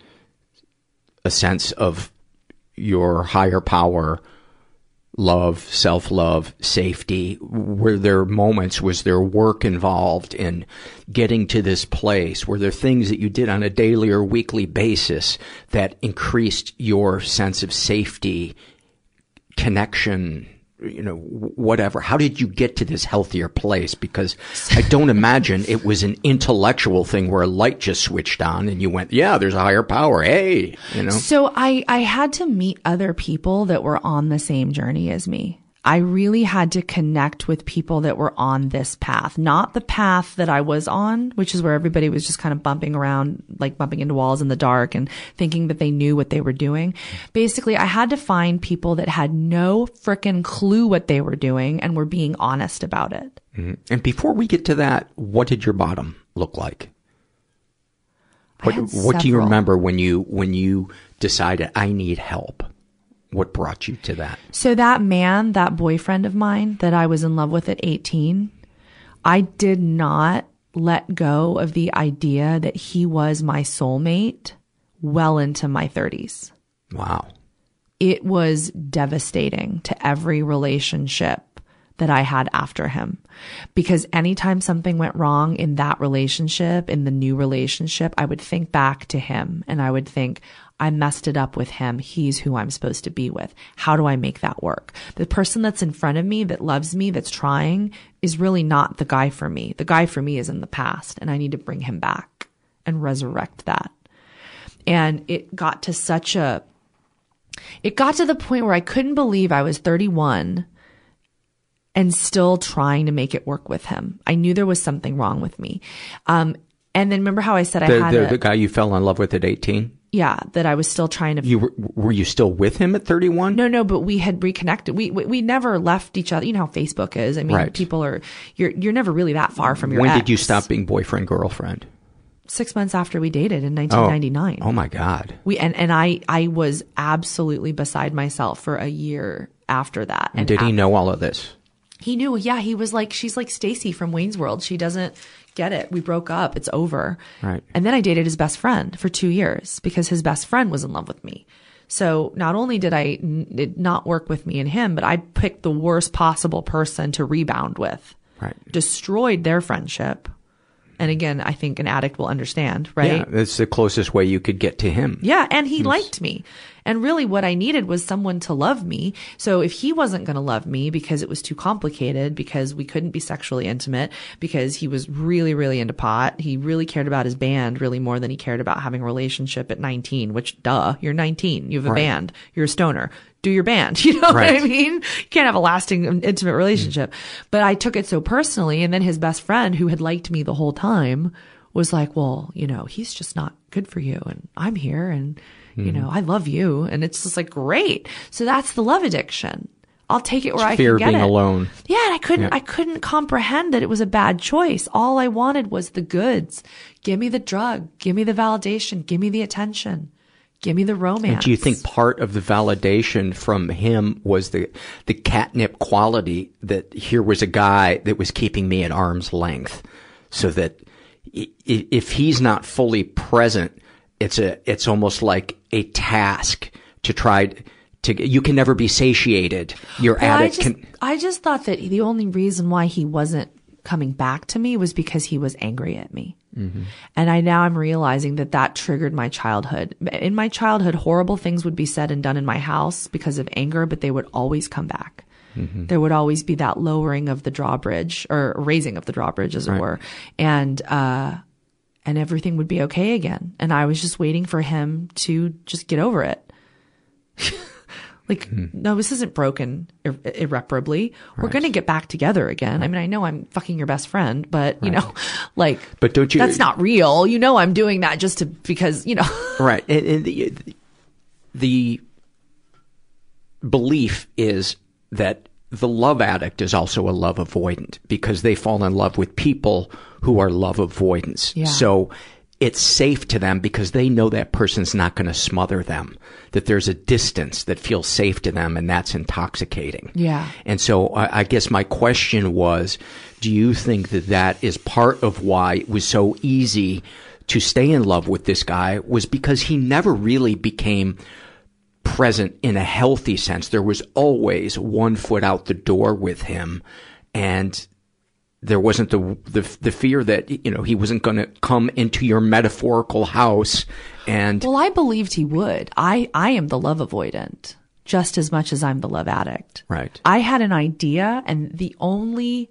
a sense of your higher power love, self-love, safety? Were there moments, was there work involved in getting to this place? Were there things that you did on a daily or weekly basis that increased your sense of safety, connection, you know, whatever. How did you get to this healthier place? Because I don't imagine it was an intellectual thing where a light just switched on and you went, yeah, there's a higher power. Hey, you know. So I, I had to meet other people that were on the same journey as me. I really had to connect with people that were on this path, not the path that I was on, which is where everybody was just kind of bumping around, like bumping into walls in the dark and thinking that they knew what they were doing. Basically, I had to find people that had no frickin' clue what they were doing and were being honest about it. Mm-hmm. And before we get to that, what did your bottom look like? What, what do you remember when you, when you decided I need help? What brought you to that? So that man, that boyfriend of mine that I was in love with at 18, I did not let go of the idea that he was my soulmate well into my 30s. Wow. It was devastating to every relationship that I had after him. Because anytime something went wrong in that relationship, in the new relationship, I would think back to him and I would think, I messed it up with him. He's who I'm supposed to be with. How do I make that work? The person that's in front of me that loves me, that's trying is really not the guy for me. The guy for me is in the past and I need to bring him back and resurrect that. And it got to such a, it got to the point where I couldn't believe I was 31 and still trying to make it work with him. I knew there was something wrong with me. Um, and then remember how I said the, I had the, a, the guy you fell in love with at 18? Yeah, that I was still trying to. You were, were you still with him at 31? No, no, but we had reconnected. We, we, we never left each other. You know how Facebook is. I mean, right. people are, you're, you're never really that far from your When ex. did you stop being boyfriend, girlfriend? Six months after we dated in 1999. Oh, oh my God. We, and, and I, I was absolutely beside myself for a year after that. And, and did he know all of this? He knew. Yeah. He was like, she's like Stacy from Wayne's World. She doesn't, get it. We broke up. It's over. Right. And then I dated his best friend for two years because his best friend was in love with me. So not only did I it not work with me and him, but I picked the worst possible person to rebound with. Right. Destroyed their friendship. And again, I think an addict will understand, right? Yeah, that's the closest way you could get to him. Yeah, and he liked me. And really what I needed was someone to love me. So if he wasn't going to love me because it was too complicated, because we couldn't be sexually intimate, because he was really, really into pot, he really cared about his band really more than he cared about having a relationship at 19, which duh, you're 19, you have a Right. band, you're a stoner. Do your band. You know what I mean? You can't have a lasting um, intimate relationship. But I took it so personally. And then his best friend who had liked me the whole time was like, well, you know, he's just not good for you. And I'm here and, you know, I love you. And it's just like, great. So that's the love addiction. I'll take it where I Fear can get being it. alone. Yeah, and I couldn't Yeah. I couldn't comprehend that it was a bad choice. All I wanted was the goods. Give me the drug, give me the validation, give me the attention. Give me the romance. And do you think part of the validation from him was the the catnip quality that here was a guy that was keeping me at arm's length, so that i- i- if he's not fully present, it's a it's almost like a task to try to you can never be satiated. Your Well, I addict just, can. I just thought that the only reason why he wasn't coming back to me was because he was angry at me. Mm-hmm. And I now I'm realizing that that triggered my childhood. In my childhood, horrible things would be said and done in my house because of anger, but they would always come back. Mm-hmm. There would always be that lowering of the drawbridge or raising of the drawbridge, as it were. And, uh, and everything would be okay again. And I was just waiting for him to just get over it. like, hmm. no, this isn't broken ir- irreparably. We're going to get back together again. I mean, I know I'm fucking your best friend, but you know, like, But don't you? that's not real. You know, I'm doing that just to, because, you know, Right. And, and the, the belief is that the love addict is also a love avoidant because they fall in love with people who are love avoidants. Yeah. So it's safe to them because they know that person's not going to smother them, that there's a distance that feels safe to them and that's intoxicating. Yeah. And so I, I guess my question was, do you think that that is part of why it was so easy to stay in love with this guy was because he never really became present in a healthy sense. There was always one foot out the door with him and there wasn't the, the, the fear that, you know, he wasn't going to come into your metaphorical house and well, I believed he would. I, I am the love avoidant just as much as I'm the love addict. Right. I had an idea and the only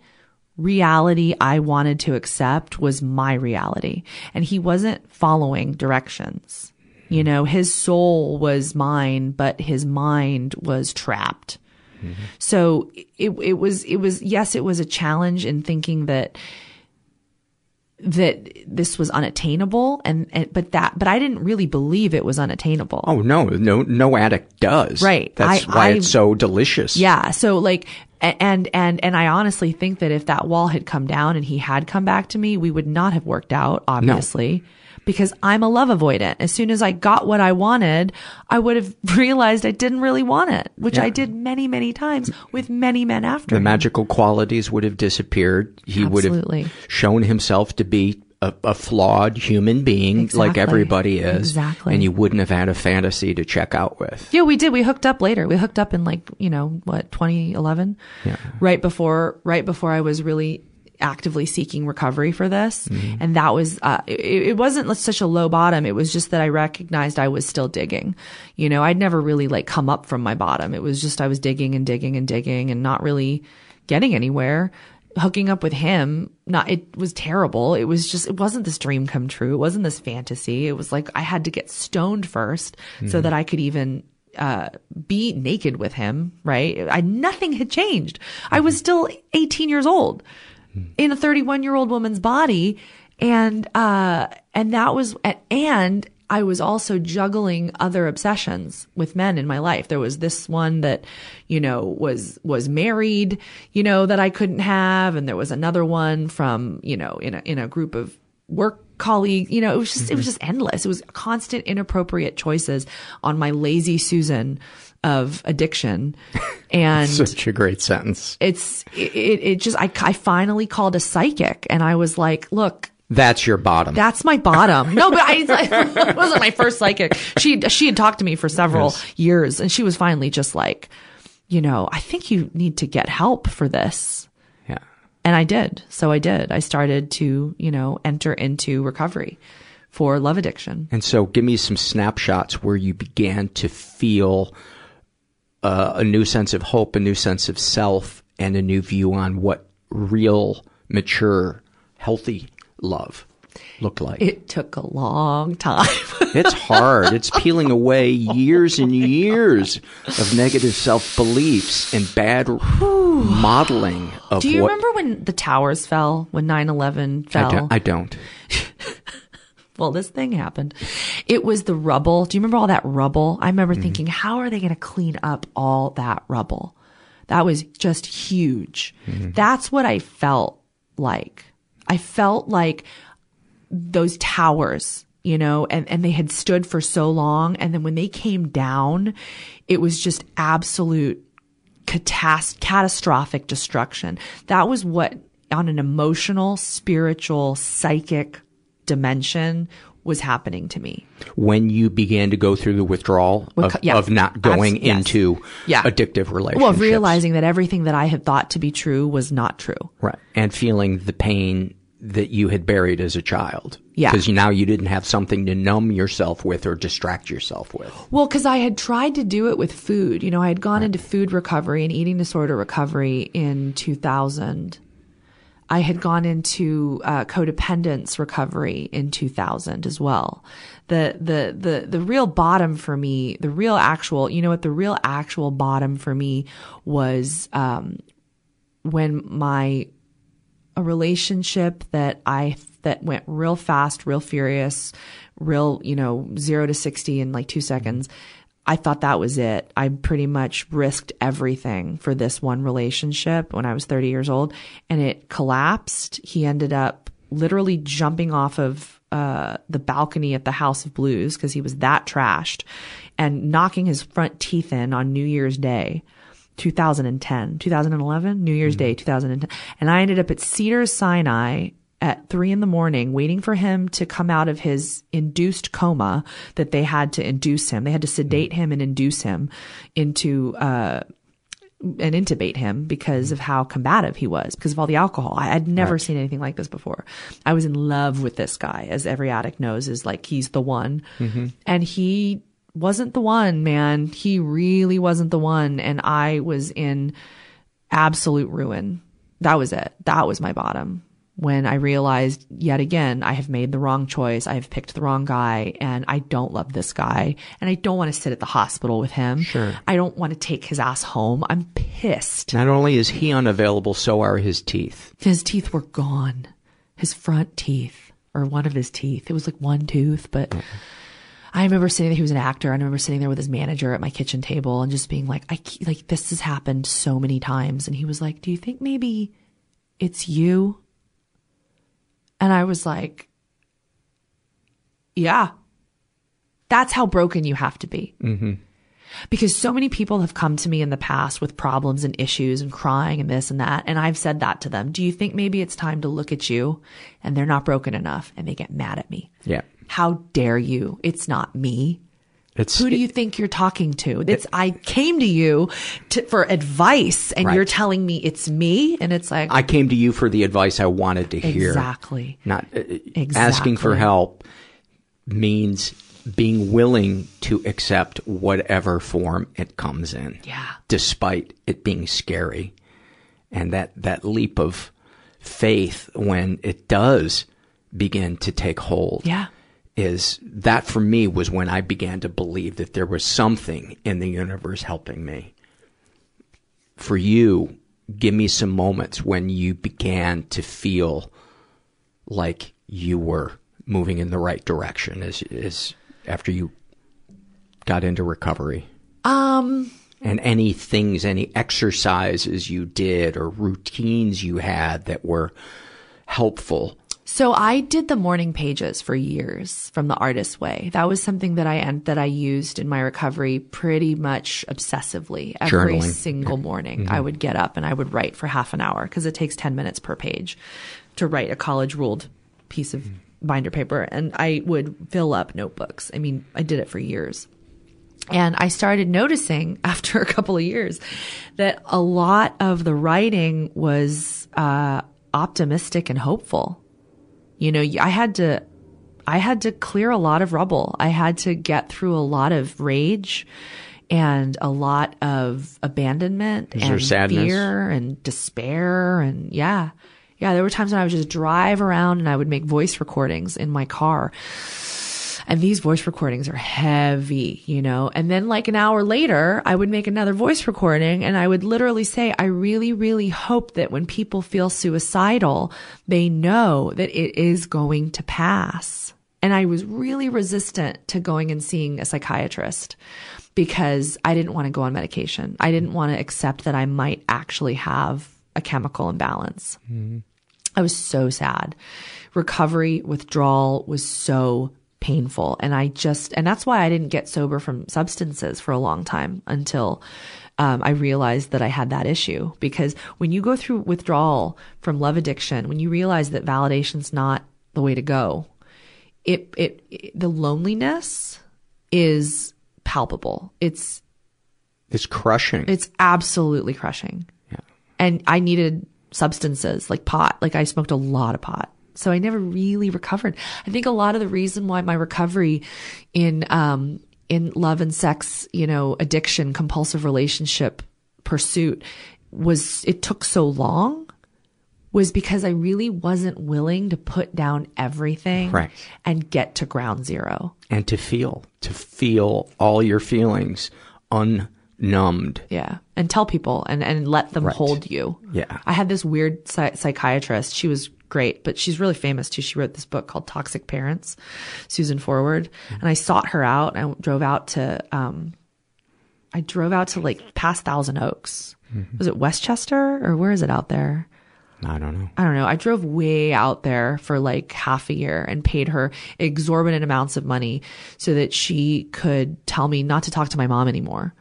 reality I wanted to accept was my reality. And he wasn't following directions. You know, his soul was mine, but his mind was trapped. So it, it was, it was, yes, it was a challenge in thinking that, that this was unattainable and, and, but that, but I didn't really believe it was unattainable. Oh no, no, no addict does. Right. That's I- why I- it's so delicious. Yeah. So like and and and I honestly think that if that wall had come down and he had come back to me, we would not have worked out. Obviously. No. Because I'm a love avoidant. As soon as I got what I wanted, I would have realized I didn't really want it, which yeah. I did many, many times with many men after. The him. magical qualities would have disappeared. He Absolutely. would have shown himself to be a, a, flawed human being exactly. like everybody is. Exactly. And you wouldn't have had a fantasy to check out with. Yeah, we did. We hooked up later. We hooked up in like, you know, what, 2011? Yeah. Right before, right before I was really actively seeking recovery for this. Mm-hmm. And that was, uh, it, it, wasn't such a low bottom. It was just that I recognized I was still digging. You know, I'd never really like come up from my bottom. It was just I was digging and digging and digging and not really getting anywhere hooking up with him not it was terrible it was just it wasn't this dream come true it wasn't this fantasy it was like i had to get stoned 1st mm-hmm. so that i could even uh, be naked with him right i nothing had changed mm-hmm. i was still 18 years old mm-hmm. In a 31 year old woman's body and uh and that was and I was also juggling other obsessions with men in my life. There was this one that, you know, was, was married, you know, that I couldn't have. And there was another one from, you know, in a, in a group of work colleagues, you know, it was just, mm-hmm. it was just endless. It was constant inappropriate choices on my lazy Susan of addiction. And such a great sentence. It's, it, it just, I, I finally called a psychic and I was like, look, that's your bottom. That's my bottom. No, but I, it wasn't my first psychic. She, she had talked to me for several yes. years and she was finally just like, you know, I think you need to get help for this. Yeah. And I did. So I did. I started to, you know, enter into recovery for love addiction. And so give me some snapshots where you began to feel uh, a new sense of hope, a new sense of self, and a new view on what real, mature, healthy love look like? It took a long time. it's hard. It's peeling away years and years of negative self beliefs and bad modeling of Do you what... remember when the towers fell, when 9 11 fell? I don't. I don't. Well, this thing happened. It was the rubble. Do you remember all that rubble? I remember mm-hmm. thinking, how are they going to clean up all that rubble? That was just huge. Mm-hmm. That's what I felt like. I felt like those towers, you know, and, and they had stood for so long. And then when they came down, it was just absolute catast- catastrophic destruction. That was what on an emotional, spiritual, psychic dimension was happening to me. When you began to go through the withdrawal of, yeah, of not going yes. into yeah. addictive relationships. Well, realizing that everything that I had thought to be true was not true. Right. And feeling the pain that you had buried as a child. Yeah. Because now you didn't have something to numb yourself with or distract yourself with. Well, because I had tried to do it with food. You know, I had gone right. into food recovery and eating disorder recovery in 2000. I had gone into uh, codependence recovery in 2000 as well. The, the, the, the real bottom for me, the real actual, you know what, the real actual bottom for me was, um, when my, a relationship that I, that went real fast, real furious, real, you know, zero to 60 in like two seconds. I thought that was it. I pretty much risked everything for this one relationship when I was 30 years old and it collapsed. He ended up literally jumping off of uh, the balcony at the House of Blues because he was that trashed and knocking his front teeth in on New Year's Day. 2010, 2011, New Year's mm-hmm. Day, 2010. And I ended up at Cedars Sinai at three in the morning waiting for him to come out of his induced coma that they had to induce him. They had to sedate him and induce him into, uh, and intubate him because of how combative he was, because of all the alcohol. I had never right. seen anything like this before. I was in love with this guy, as every addict knows, is like he's the one. Mm-hmm. And he wasn't the one, man. He really wasn't the one. And I was in absolute ruin. That was it. That was my bottom when I realized yet again, I have made the wrong choice. I have picked the wrong guy and I don't love this guy and I don't want to sit at the hospital with him. Sure. I don't want to take his ass home. I'm pissed. Not only is he unavailable, so are his teeth. His teeth were gone. His front teeth or one of his teeth. It was like one tooth, but I remember sitting there, he was an actor. I remember sitting there with his manager at my kitchen table and just being like, I, like, this has happened so many times. And he was like, do you think maybe it's you? And I was like, yeah, that's how broken you have to be. Mm-hmm. Because so many people have come to me in the past with problems and issues and crying and this and that. And I've said that to them. Do you think maybe it's time to look at you and they're not broken enough and they get mad at me? Yeah. How dare you? It's not me. It's who do you think you're talking to? It's it, I came to you to, for advice, and right. you're telling me it's me, and it's like I came to you for the advice I wanted to hear. Exactly. Not uh, exactly. asking for help means being willing to accept whatever form it comes in. Yeah. Despite it being scary, and that that leap of faith when it does begin to take hold. Yeah is that for me was when I began to believe that there was something in the universe helping me. For you, give me some moments when you began to feel like you were moving in the right direction as, as after you got into recovery. Um, and any things, any exercises you did or routines you had that were helpful so I did the morning pages for years from the artist way. That was something that I that I used in my recovery pretty much obsessively. Every Journaling. single morning mm-hmm. I would get up and I would write for half an hour because it takes 10 minutes per page to write a college ruled piece of mm-hmm. binder paper and I would fill up notebooks. I mean, I did it for years. And I started noticing after a couple of years that a lot of the writing was uh, optimistic and hopeful you know, I had to, I had to clear a lot of rubble. I had to get through a lot of rage and a lot of abandonment Is and fear and despair. And yeah, yeah, there were times when I would just drive around and I would make voice recordings in my car and these voice recordings are heavy, you know. And then like an hour later, I would make another voice recording and I would literally say, I really, really hope that when people feel suicidal, they know that it is going to pass. And I was really resistant to going and seeing a psychiatrist because I didn't want to go on medication. I didn't want to accept that I might actually have a chemical imbalance. Mm-hmm. I was so sad. Recovery, withdrawal was so painful. And I just, and that's why I didn't get sober from substances for a long time until um, I realized that I had that issue. Because when you go through withdrawal from love addiction, when you realize that validation's not the way to go, it, it, it the loneliness is palpable. It's, it's crushing. It's absolutely crushing. Yeah. And I needed substances like pot. Like I smoked a lot of pot so I never really recovered. I think a lot of the reason why my recovery in, um, in love and sex, you know, addiction, compulsive relationship pursuit was, it took so long was because I really wasn't willing to put down everything right. and get to ground zero. And to feel, to feel all your feelings unnumbed. Yeah. And tell people and, and let them right. hold you. Yeah. I had this weird psych- psychiatrist. She was great, but she's really famous too. She wrote this book called Toxic Parents, Susan Forward. Mm-hmm. And I sought her out. I drove out to, um, I drove out to like past Thousand Oaks. Mm-hmm. Was it Westchester or where is it out there? I don't know. I don't know. I drove way out there for like half a year and paid her exorbitant amounts of money so that she could tell me not to talk to my mom anymore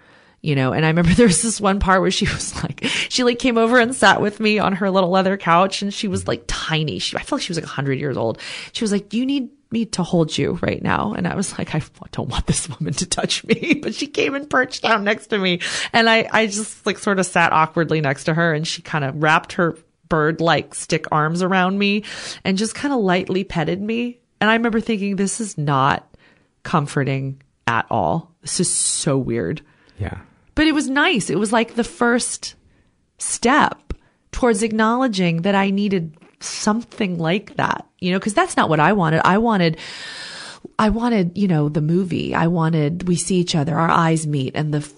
you know, and I remember there was this one part where she was like, she like came over and sat with me on her little leather couch and she was like tiny. She, I feel like she was like hundred years old. She was like, you need me to hold you right now? And I was like, I don't want this woman to touch me, but she came and perched down next to me. And I, I just like sort of sat awkwardly next to her and she kind of wrapped her bird like stick arms around me and just kind of lightly petted me. And I remember thinking, this is not comforting at all. This is so weird. Yeah. But it was nice. It was like the first step towards acknowledging that I needed something like that, you know, because that's not what I wanted. I wanted, I wanted, you know, the movie. I wanted, we see each other, our eyes meet and the f-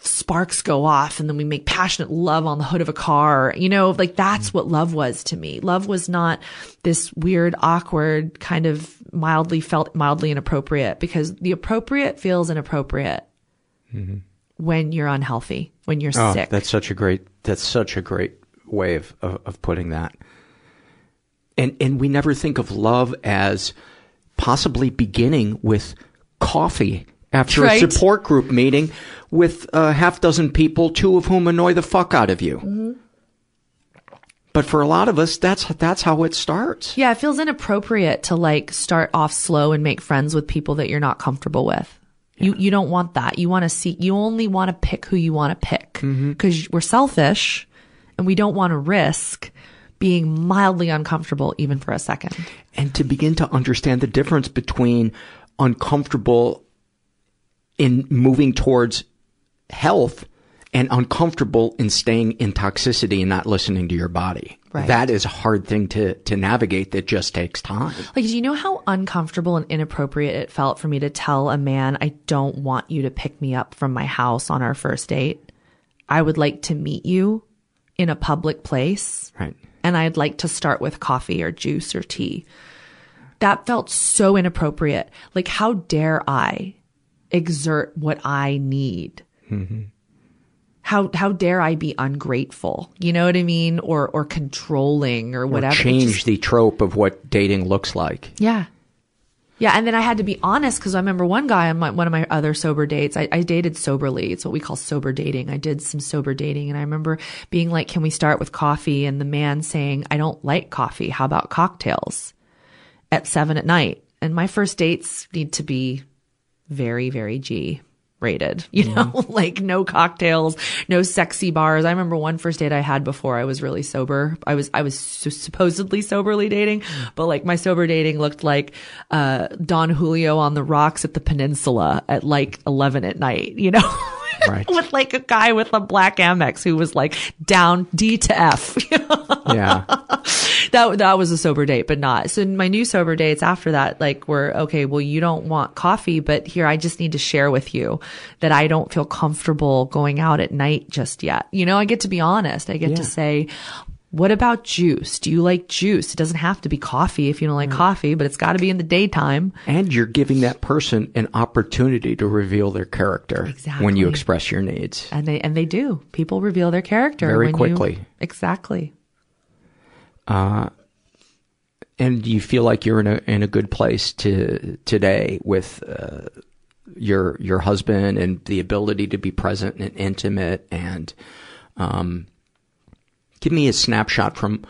sparks go off and then we make passionate love on the hood of a car. You know, like that's what love was to me. Love was not this weird, awkward kind of mildly felt mildly inappropriate because the appropriate feels inappropriate Mhm. When you're unhealthy, when you're Oh, sick. that's such a great, that's such a great way of, of, of putting that. And, and we never think of love as possibly beginning with coffee after Right. a support group meeting with a half dozen people, two of whom annoy the fuck out of you. Mm-hmm. But for a lot of us, that's, that's how it starts. Yeah, it feels inappropriate to like start off slow and make friends with people that you're not comfortable with. You you don't want that. You want to see. You only want to pick who you want to pick Mm-hmm. because we're selfish, and we don't want to risk being mildly uncomfortable even for a second. and to begin to understand the difference between uncomfortable in moving towards health and uncomfortable in staying in toxicity and not listening to your body. Right. That is a hard thing to, to navigate that just takes time. Like, do you know how uncomfortable and inappropriate it felt for me to tell a man, I don't want you to pick me up from my house on our first date? I would like to meet you in a public place. Right. And I'd like to start with coffee or juice or tea. That felt so inappropriate. Like, how dare I exert what I need? Mm-hmm. How, how dare I be ungrateful? You know what I mean? Or, or controlling or whatever. Or change just- the trope of what dating looks like. yeah. Yeah. And then I had to be honest because I remember one guy on my, one of my other sober dates, I, I dated soberly. It's what we call sober dating. I did some sober dating and I remember being like, can we start with coffee? And the man saying, I don't like coffee. How about cocktails at seven at night? And my first dates need to be very, very G rated, you know, like no cocktails, no sexy bars. I remember one first date I had before I was really sober. I was, I was su- supposedly soberly dating, but like my sober dating looked like, uh, Don Julio on the rocks at the peninsula at like 11 at night, you know? Right. with like a guy with a black Amex who was like down D to F. Yeah. that that was a sober date, but not. So my new sober dates after that, like were okay. Well, you don't want coffee, but here I just need to share with you that I don't feel comfortable going out at night just yet. You know, I get to be honest. I get to say. What about juice? Do you like juice? It doesn't have to be coffee if you don't like coffee, but it's got to be in the daytime. And you're giving that person an opportunity to reveal their character exactly. when you express your needs. And they and they do. People reveal their character Very when you- quickly. exactly. Uh, and you feel like you're in a in a good place to today with uh, your your husband and the ability to be present and intimate and um, give me a snapshot from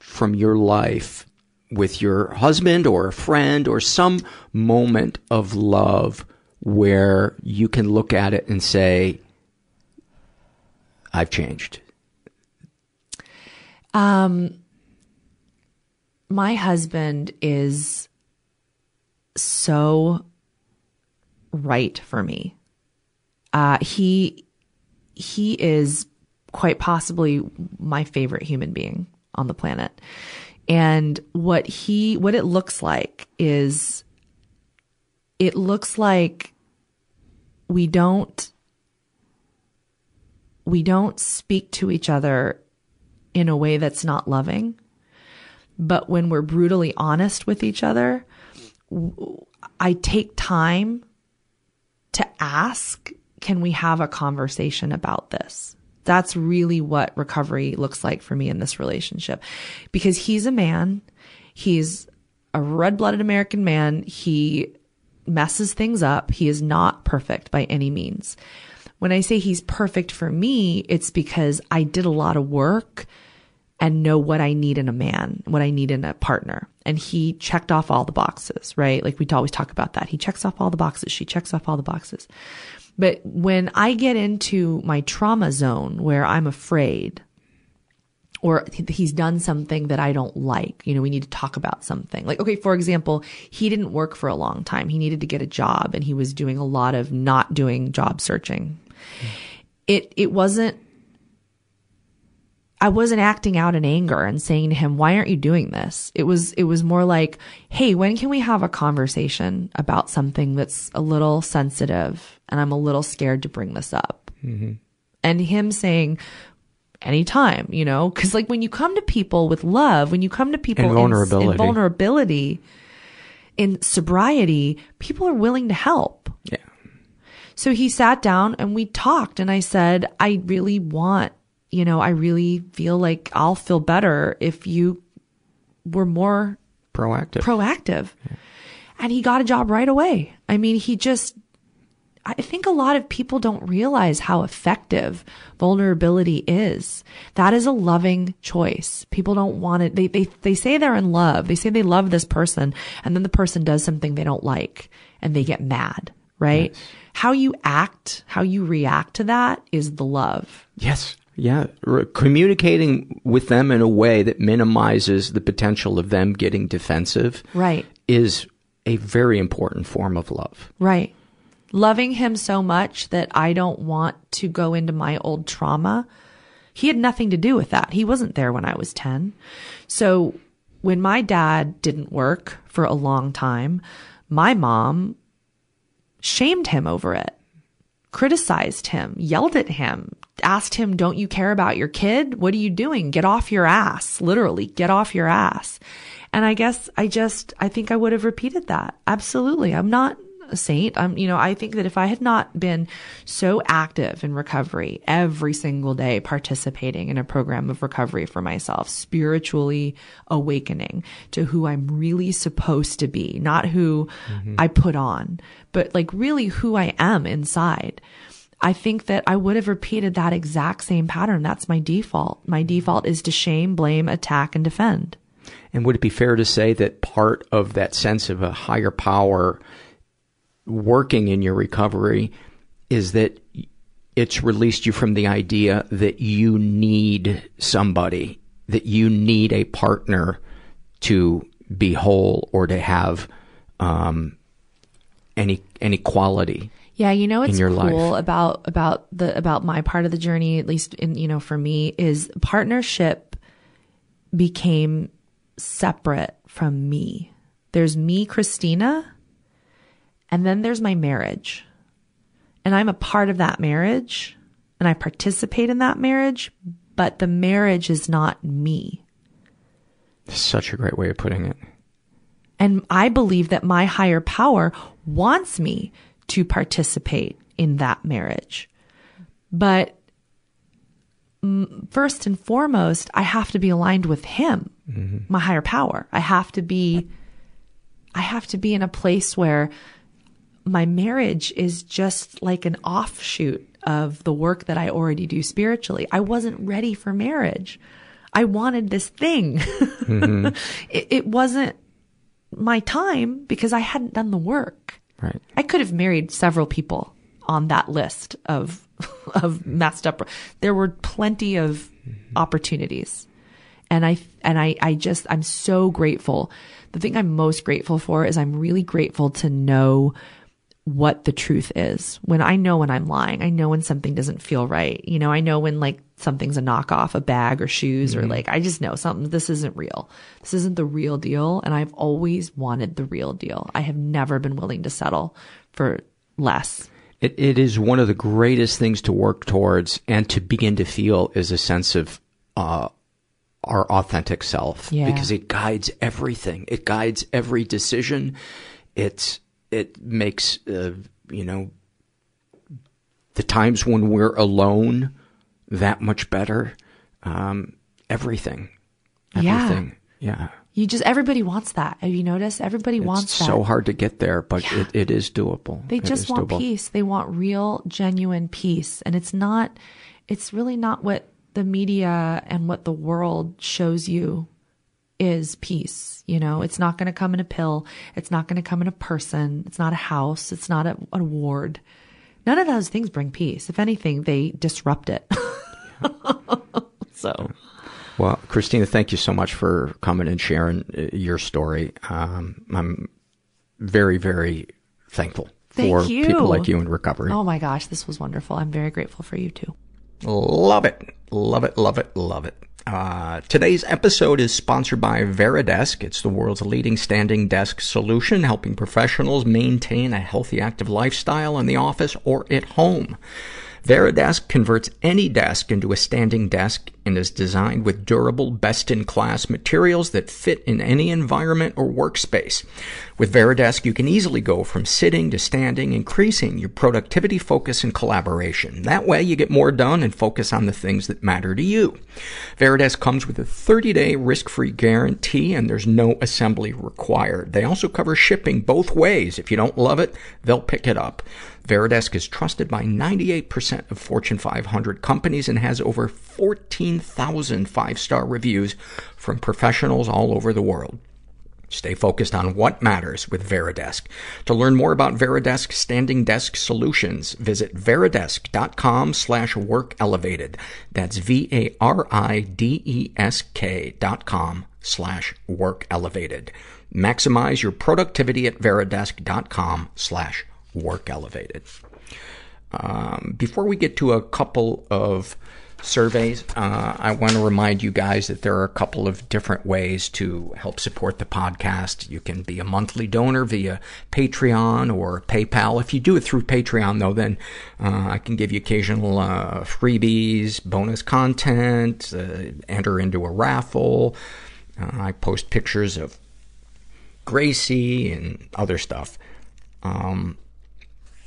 from your life with your husband or a friend or some moment of love where you can look at it and say I've changed. Um, my husband is so right for me. Uh, he, he is quite possibly my favorite human being on the planet. And what he, what it looks like is it looks like we don't, we don't speak to each other in a way that's not loving. But when we're brutally honest with each other, I take time to ask, can we have a conversation about this? That's really what recovery looks like for me in this relationship. Because he's a man, he's a red blooded American man. He messes things up. He is not perfect by any means. When I say he's perfect for me, it's because I did a lot of work and know what I need in a man, what I need in a partner. And he checked off all the boxes, right? Like we always talk about that. He checks off all the boxes. She checks off all the boxes. But when I get into my trauma zone where I'm afraid or he's done something that I don't like, you know, we need to talk about something. Like, okay, for example, he didn't work for a long time. He needed to get a job and he was doing a lot of not doing job searching. It, it wasn't I wasn't acting out in anger and saying to him, why aren't you doing this? It was, it was more like, Hey, when can we have a conversation about something that's a little sensitive and I'm a little scared to bring this up? Mm-hmm. And him saying, anytime, you know, cause like when you come to people with love, when you come to people in- vulnerability. in vulnerability, in sobriety, people are willing to help. Yeah. So he sat down and we talked and I said, I really want, you know, I really feel like I'll feel better if you were more proactive. Proactive. Yeah. And he got a job right away. I mean, he just, I think a lot of people don't realize how effective vulnerability is. That is a loving choice. People don't want it. They, they, they say they're in love. They say they love this person and then the person does something they don't like and they get mad, right? Yes. How you act, how you react to that is the love. Yes. Yeah. Re- communicating with them in a way that minimizes the potential of them getting defensive. Right. Is a very important form of love. Right. Loving him so much that I don't want to go into my old trauma. He had nothing to do with that. He wasn't there when I was 10. So when my dad didn't work for a long time, my mom shamed him over it, criticized him, yelled at him, asked him, Don't you care about your kid? What are you doing? Get off your ass. Literally, get off your ass. And I guess I just, I think I would have repeated that. Absolutely. I'm not a saint. I'm, you know, I think that if I had not been so active in recovery every single day, participating in a program of recovery for myself, spiritually awakening to who I'm really supposed to be, not who mm-hmm. I put on, but like really who I am inside. I think that I would have repeated that exact same pattern. That's my default. My default is to shame, blame, attack, and defend. And would it be fair to say that part of that sense of a higher power working in your recovery is that it's released you from the idea that you need somebody, that you need a partner to be whole or to have um, any any quality. Yeah, you know what's cool life. about about the about my part of the journey, at least in you know for me, is partnership became separate from me. There's me, Christina, and then there's my marriage. And I'm a part of that marriage and I participate in that marriage, but the marriage is not me. Such a great way of putting it. And I believe that my higher power wants me to participate in that marriage. But first and foremost, I have to be aligned with him, mm-hmm. my higher power. I have to be, I have to be in a place where my marriage is just like an offshoot of the work that I already do spiritually. I wasn't ready for marriage. I wanted this thing. Mm-hmm. it, it wasn't my time because I hadn't done the work. Right. I could have married several people on that list of of messed up. There were plenty of mm-hmm. opportunities. And I, and I, I just, I'm so grateful. The thing I'm most grateful for is I'm really grateful to know what the truth is. When I know when I'm lying, I know when something doesn't feel right. You know, I know when like something's a knockoff, a bag or shoes, mm-hmm. or like I just know something, this isn't real. This isn't the real deal. And I've always wanted the real deal. I have never been willing to settle for less. It, it is one of the greatest things to work towards and to begin to feel is a sense of, uh, our authentic self yeah. because it guides everything. It guides every decision. It's, it makes, uh, you know, the times when we're alone that much better. Um, everything. Everything. Yeah. yeah. You just everybody wants that. Have you noticed? Everybody it's wants that. so hard to get there, but yeah. it, it is doable. They just want doable. peace. They want real, genuine peace. And it's not it's really not what the media and what the world shows you is peace. You know, it's not going to come in a pill. It's not going to come in a person. It's not a house. It's not a, an award. None of those things bring peace. If anything, they disrupt it. so. Well, Christina, thank you so much for coming and sharing uh, your story. Um, I'm very, very thankful thank for you. people like you in recovery. Oh my gosh, this was wonderful. I'm very grateful for you too. Love it. Love it. Love it. Love it. Uh, today's episode is sponsored by Varidesk. It's the world's leading standing desk solution, helping professionals maintain a healthy, active lifestyle in the office or at home. Varidesk converts any desk into a standing desk and is designed with durable, best-in-class materials that fit in any environment or workspace. With Varidesk, you can easily go from sitting to standing, increasing your productivity, focus, and collaboration. That way, you get more done and focus on the things that matter to you. Varidesk comes with a 30-day risk-free guarantee, and there's no assembly required. They also cover shipping both ways. If you don't love it, they'll pick it up. Varidesk is trusted by 98% of Fortune 500 companies and has over 14,000 five-star reviews from professionals all over the world. Stay focused on what matters with Varidesk. To learn more about Varidesk standing desk solutions, visit varidesk.com slash work elevated. That's V-A-R-I-D-E-S-K dot com slash work elevated. Maximize your productivity at varidesk.com slash work elevated. Um, before we get to a couple of surveys, uh, I want to remind you guys that there are a couple of different ways to help support the podcast. You can be a monthly donor via Patreon or PayPal. If you do it through Patreon, though, then uh, I can give you occasional uh, freebies, bonus content, uh, enter into a raffle. Uh, I post pictures of Gracie and other stuff. Um,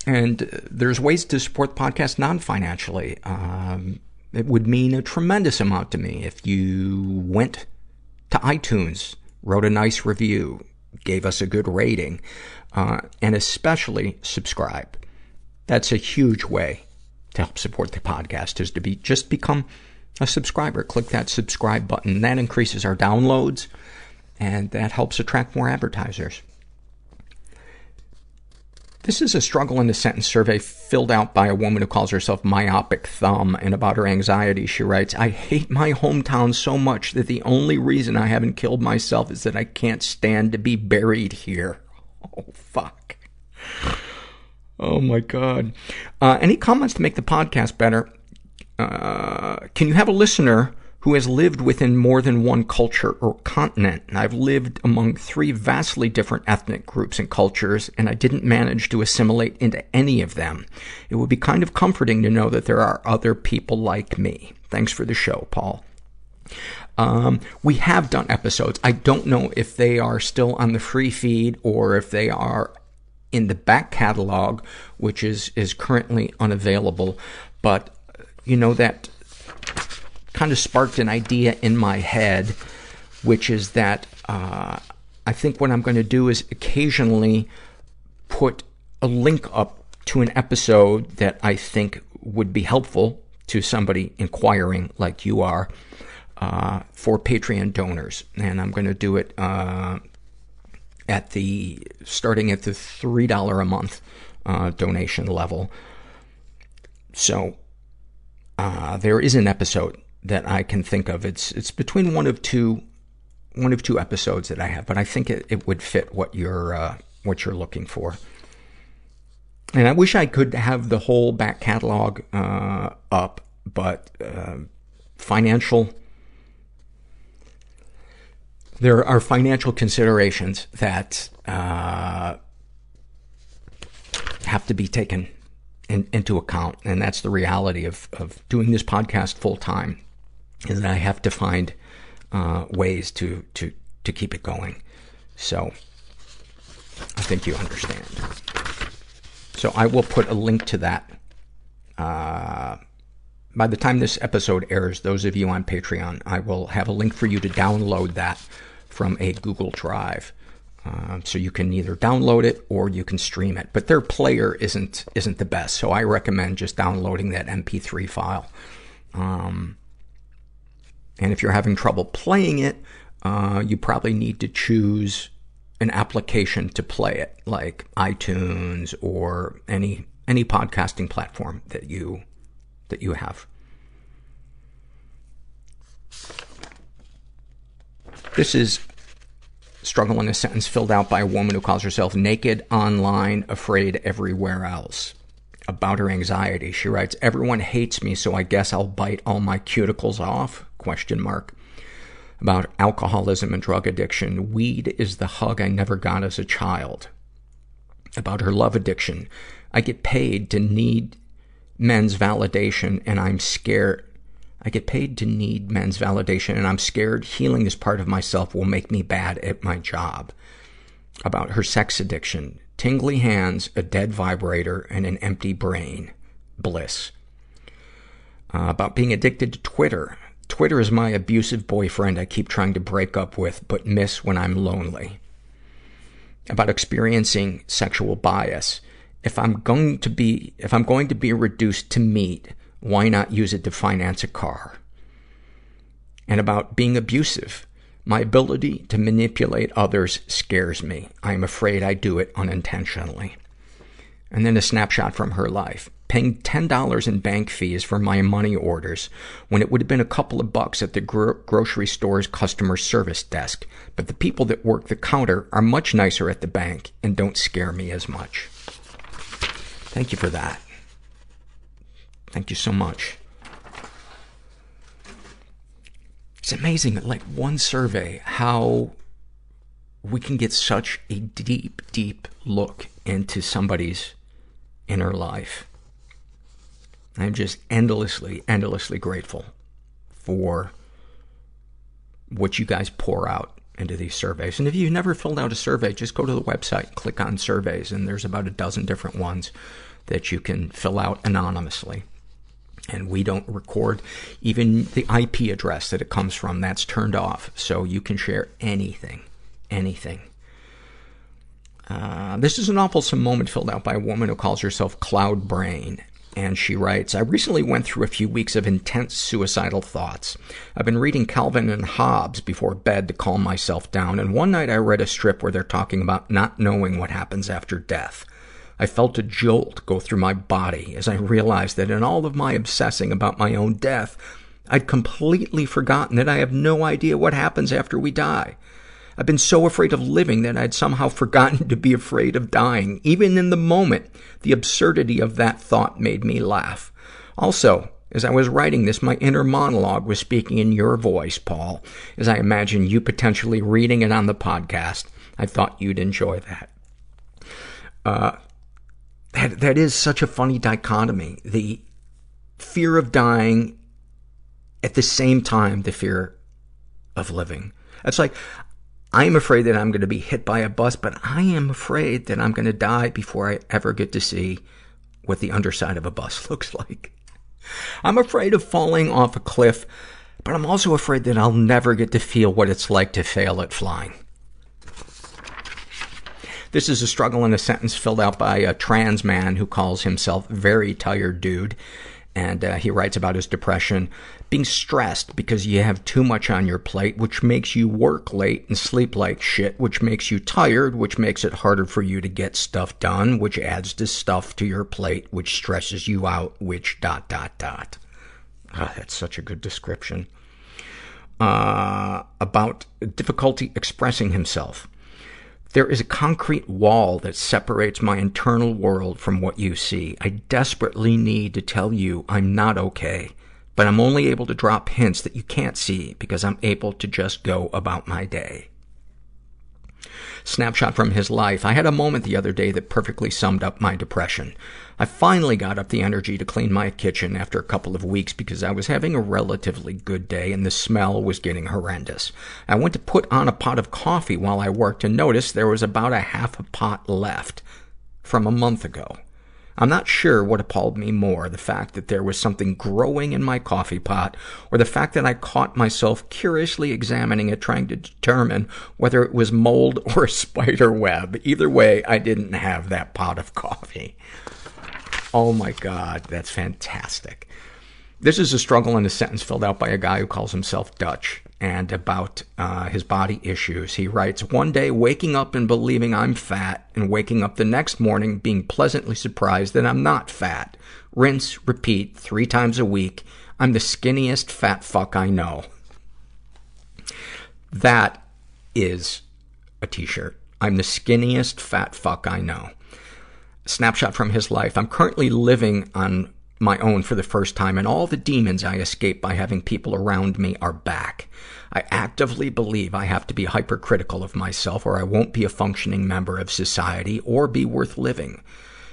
and there's ways to support the podcast non-financially. Um, it would mean a tremendous amount to me if you went to iTunes, wrote a nice review, gave us a good rating, uh, and especially subscribe. That's a huge way to help support the podcast is to be, just become a subscriber. Click that subscribe button. That increases our downloads and that helps attract more advertisers. This is a struggle in a sentence survey filled out by a woman who calls herself Myopic Thumb. And about her anxiety, she writes, I hate my hometown so much that the only reason I haven't killed myself is that I can't stand to be buried here. Oh, fuck. Oh my god. Uh, any comments to make the podcast better? Uh, can you have a listener who has lived within more than one culture or continent. I've lived among three vastly different ethnic groups and cultures, and I didn't manage to assimilate into any of them. It would be kind of comforting to know that there are other people like me. Thanks for the show, Paul. Um, we have done episodes. I don't know if they are still on the free feed or if they are in the back catalog, which is, is currently unavailable. But, you know, that kind of sparked an idea in my head, which is that, uh, I think what I'm going to do is occasionally put a link up to an episode that I think would be helpful to somebody inquiring like you are, uh, for Patreon donors. And I'm going to do it, uh, at the, starting at the $3 a month, uh, donation level. So, uh, there is an episode that I can think of. It's, it's between one of two, one of two episodes that I have, but I think it, it would fit what you're, uh, what you're looking for. And I wish I could have the whole back catalog, uh, up, but, uh, financial, there are financial considerations that, uh, have to be taken in, into account. And that's the reality of, of doing this podcast full time is that I have to find, uh, ways to, to, to keep it going. So, I think you understand. So I will put a link to that, uh, by the time this episode airs, those of you on Patreon, I will have a link for you to download that from a Google Drive. Uh, so you can either download it or you can stream it. But their player isn't, isn't the best. So I recommend just downloading that MP3 file. Um, and if you're having trouble playing it, uh, you probably need to choose an application to play it, like iTunes or any, any podcasting platform that you, that you have. This is struggle in a sentence filled out by a woman who calls herself naked online, afraid everywhere else. About her anxiety, she writes, everyone hates me, so I guess I'll bite all my cuticles off? Question mark. About alcoholism and drug addiction, weed is the hug I never got as a child. About her love addiction, I get paid to need men's validation and I'm scared I get paid to need men's validation, and I'm scared healing this part of myself will make me bad at my job. About her sex addiction, tingly hands, a dead vibrator, and an empty brain. Bliss. Uh, about being addicted to Twitter. Twitter is my abusive boyfriend I keep trying to break up with, but miss when I'm lonely. About experiencing sexual bias. If I'm going to be, if I'm going to be reduced to meat, why not use it to finance a car? And about being abusive. My ability to manipulate others scares me. I am afraid I do it unintentionally. And then a snapshot from her life. Paying $10 in bank fees for my money orders when it would have been a couple of bucks at the gro- grocery store's customer service desk. But the people that work the counter are much nicer at the bank and don't scare me as much. Thank you for that. Thank you so much. It's amazing, like one survey, how we can get such a deep, deep look into somebody's inner life. I'm just endlessly, endlessly grateful for what you guys pour out into these surveys. And if you've never filled out a survey, just go to the website, click on surveys, and there's about a dozen different ones that you can fill out anonymously. And we don't record even the IP address that it comes from. That's turned off. So you can share anything. Anything. Uh, this is an awful moment filled out by a woman who calls herself Cloud Brain. And she writes, I recently went through a few weeks of intense suicidal thoughts. I've been reading Calvin and Hobbes before bed to calm myself down, and one night I read a strip where they're talking about not knowing what happens after death. I felt a jolt go through my body as I realized that in all of my obsessing about my own death, I'd completely forgotten that I have no idea what happens after we die. I've been so afraid of living that I'd somehow forgotten to be afraid of dying. Even in the moment, the absurdity of that thought made me laugh. Also, as I was writing this, my inner monologue was speaking in your voice, Paul, as I imagine you potentially reading it on the podcast. I thought you'd enjoy that. Uh, that, that is such a funny dichotomy. The fear of dying at the same time, the fear of living. It's like, I'm afraid that I'm going to be hit by a bus, but I am afraid that I'm going to die before I ever get to see what the underside of a bus looks like. I'm afraid of falling off a cliff, but I'm also afraid that I'll never get to feel what it's like to fail at flying. This is a struggle in a sentence filled out by a trans man who calls himself very tired dude. And uh, he writes about his depression. Being stressed because you have too much on your plate, which makes you work late and sleep like shit, which makes you tired, which makes it harder for you to get stuff done, which adds to stuff to your plate, which stresses you out, which dot, dot, dot. Oh, that's such a good description. Uh, about difficulty expressing himself. There is a concrete wall that separates my internal world from what you see. I desperately need to tell you I'm not okay, but I'm only able to drop hints that you can't see because I'm able to just go about my day. Snapshot from his life. I had a moment the other day that perfectly summed up my depression. I finally got up the energy to clean my kitchen after a couple of weeks because I was having a relatively good day and the smell was getting horrendous. I went to put on a pot of coffee while I worked and noticed there was about a half a pot left from a month ago. I'm not sure what appalled me more, the fact that there was something growing in my coffee pot, or the fact that I caught myself curiously examining it, trying to determine whether it was mold or a spider web. Either way, I didn't have that pot of coffee. Oh my god, that's fantastic. This is a struggle in a sentence filled out by a guy who calls himself Dutch and about uh, his body issues. He writes, One day, waking up and believing I'm fat, and waking up the next morning being pleasantly surprised that I'm not fat. Rinse, repeat, three times a week. I'm the skinniest fat fuck I know. That is a t-shirt. I'm the skinniest fat fuck I know. Snapshot from his life. I'm currently living on my own for the first time, and all the demons I escaped by having people around me are back. I actively believe I have to be hypercritical of myself or I won't be a functioning member of society or be worth living.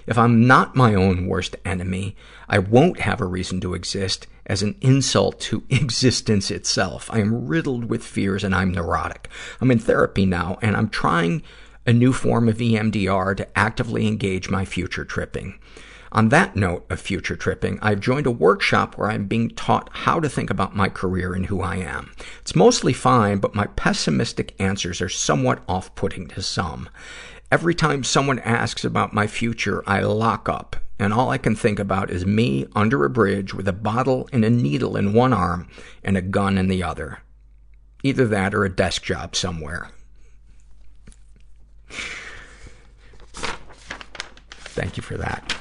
If I'm not my own worst enemy, I won't have a reason to exist as an insult to existence itself. I am riddled with fears and I'm neurotic. I'm in therapy now and I'm trying a new form of EMDR to actively engage my future tripping. On that note of future tripping, I've joined a workshop where I'm being taught how to think about my career and who I am. It's mostly fine, but my pessimistic answers are somewhat off-putting to some. Every time someone asks about my future, I lock up, and all I can think about is me under a bridge with a bottle and a needle in one arm and a gun in the other. Either that or a desk job somewhere. Thank you for that.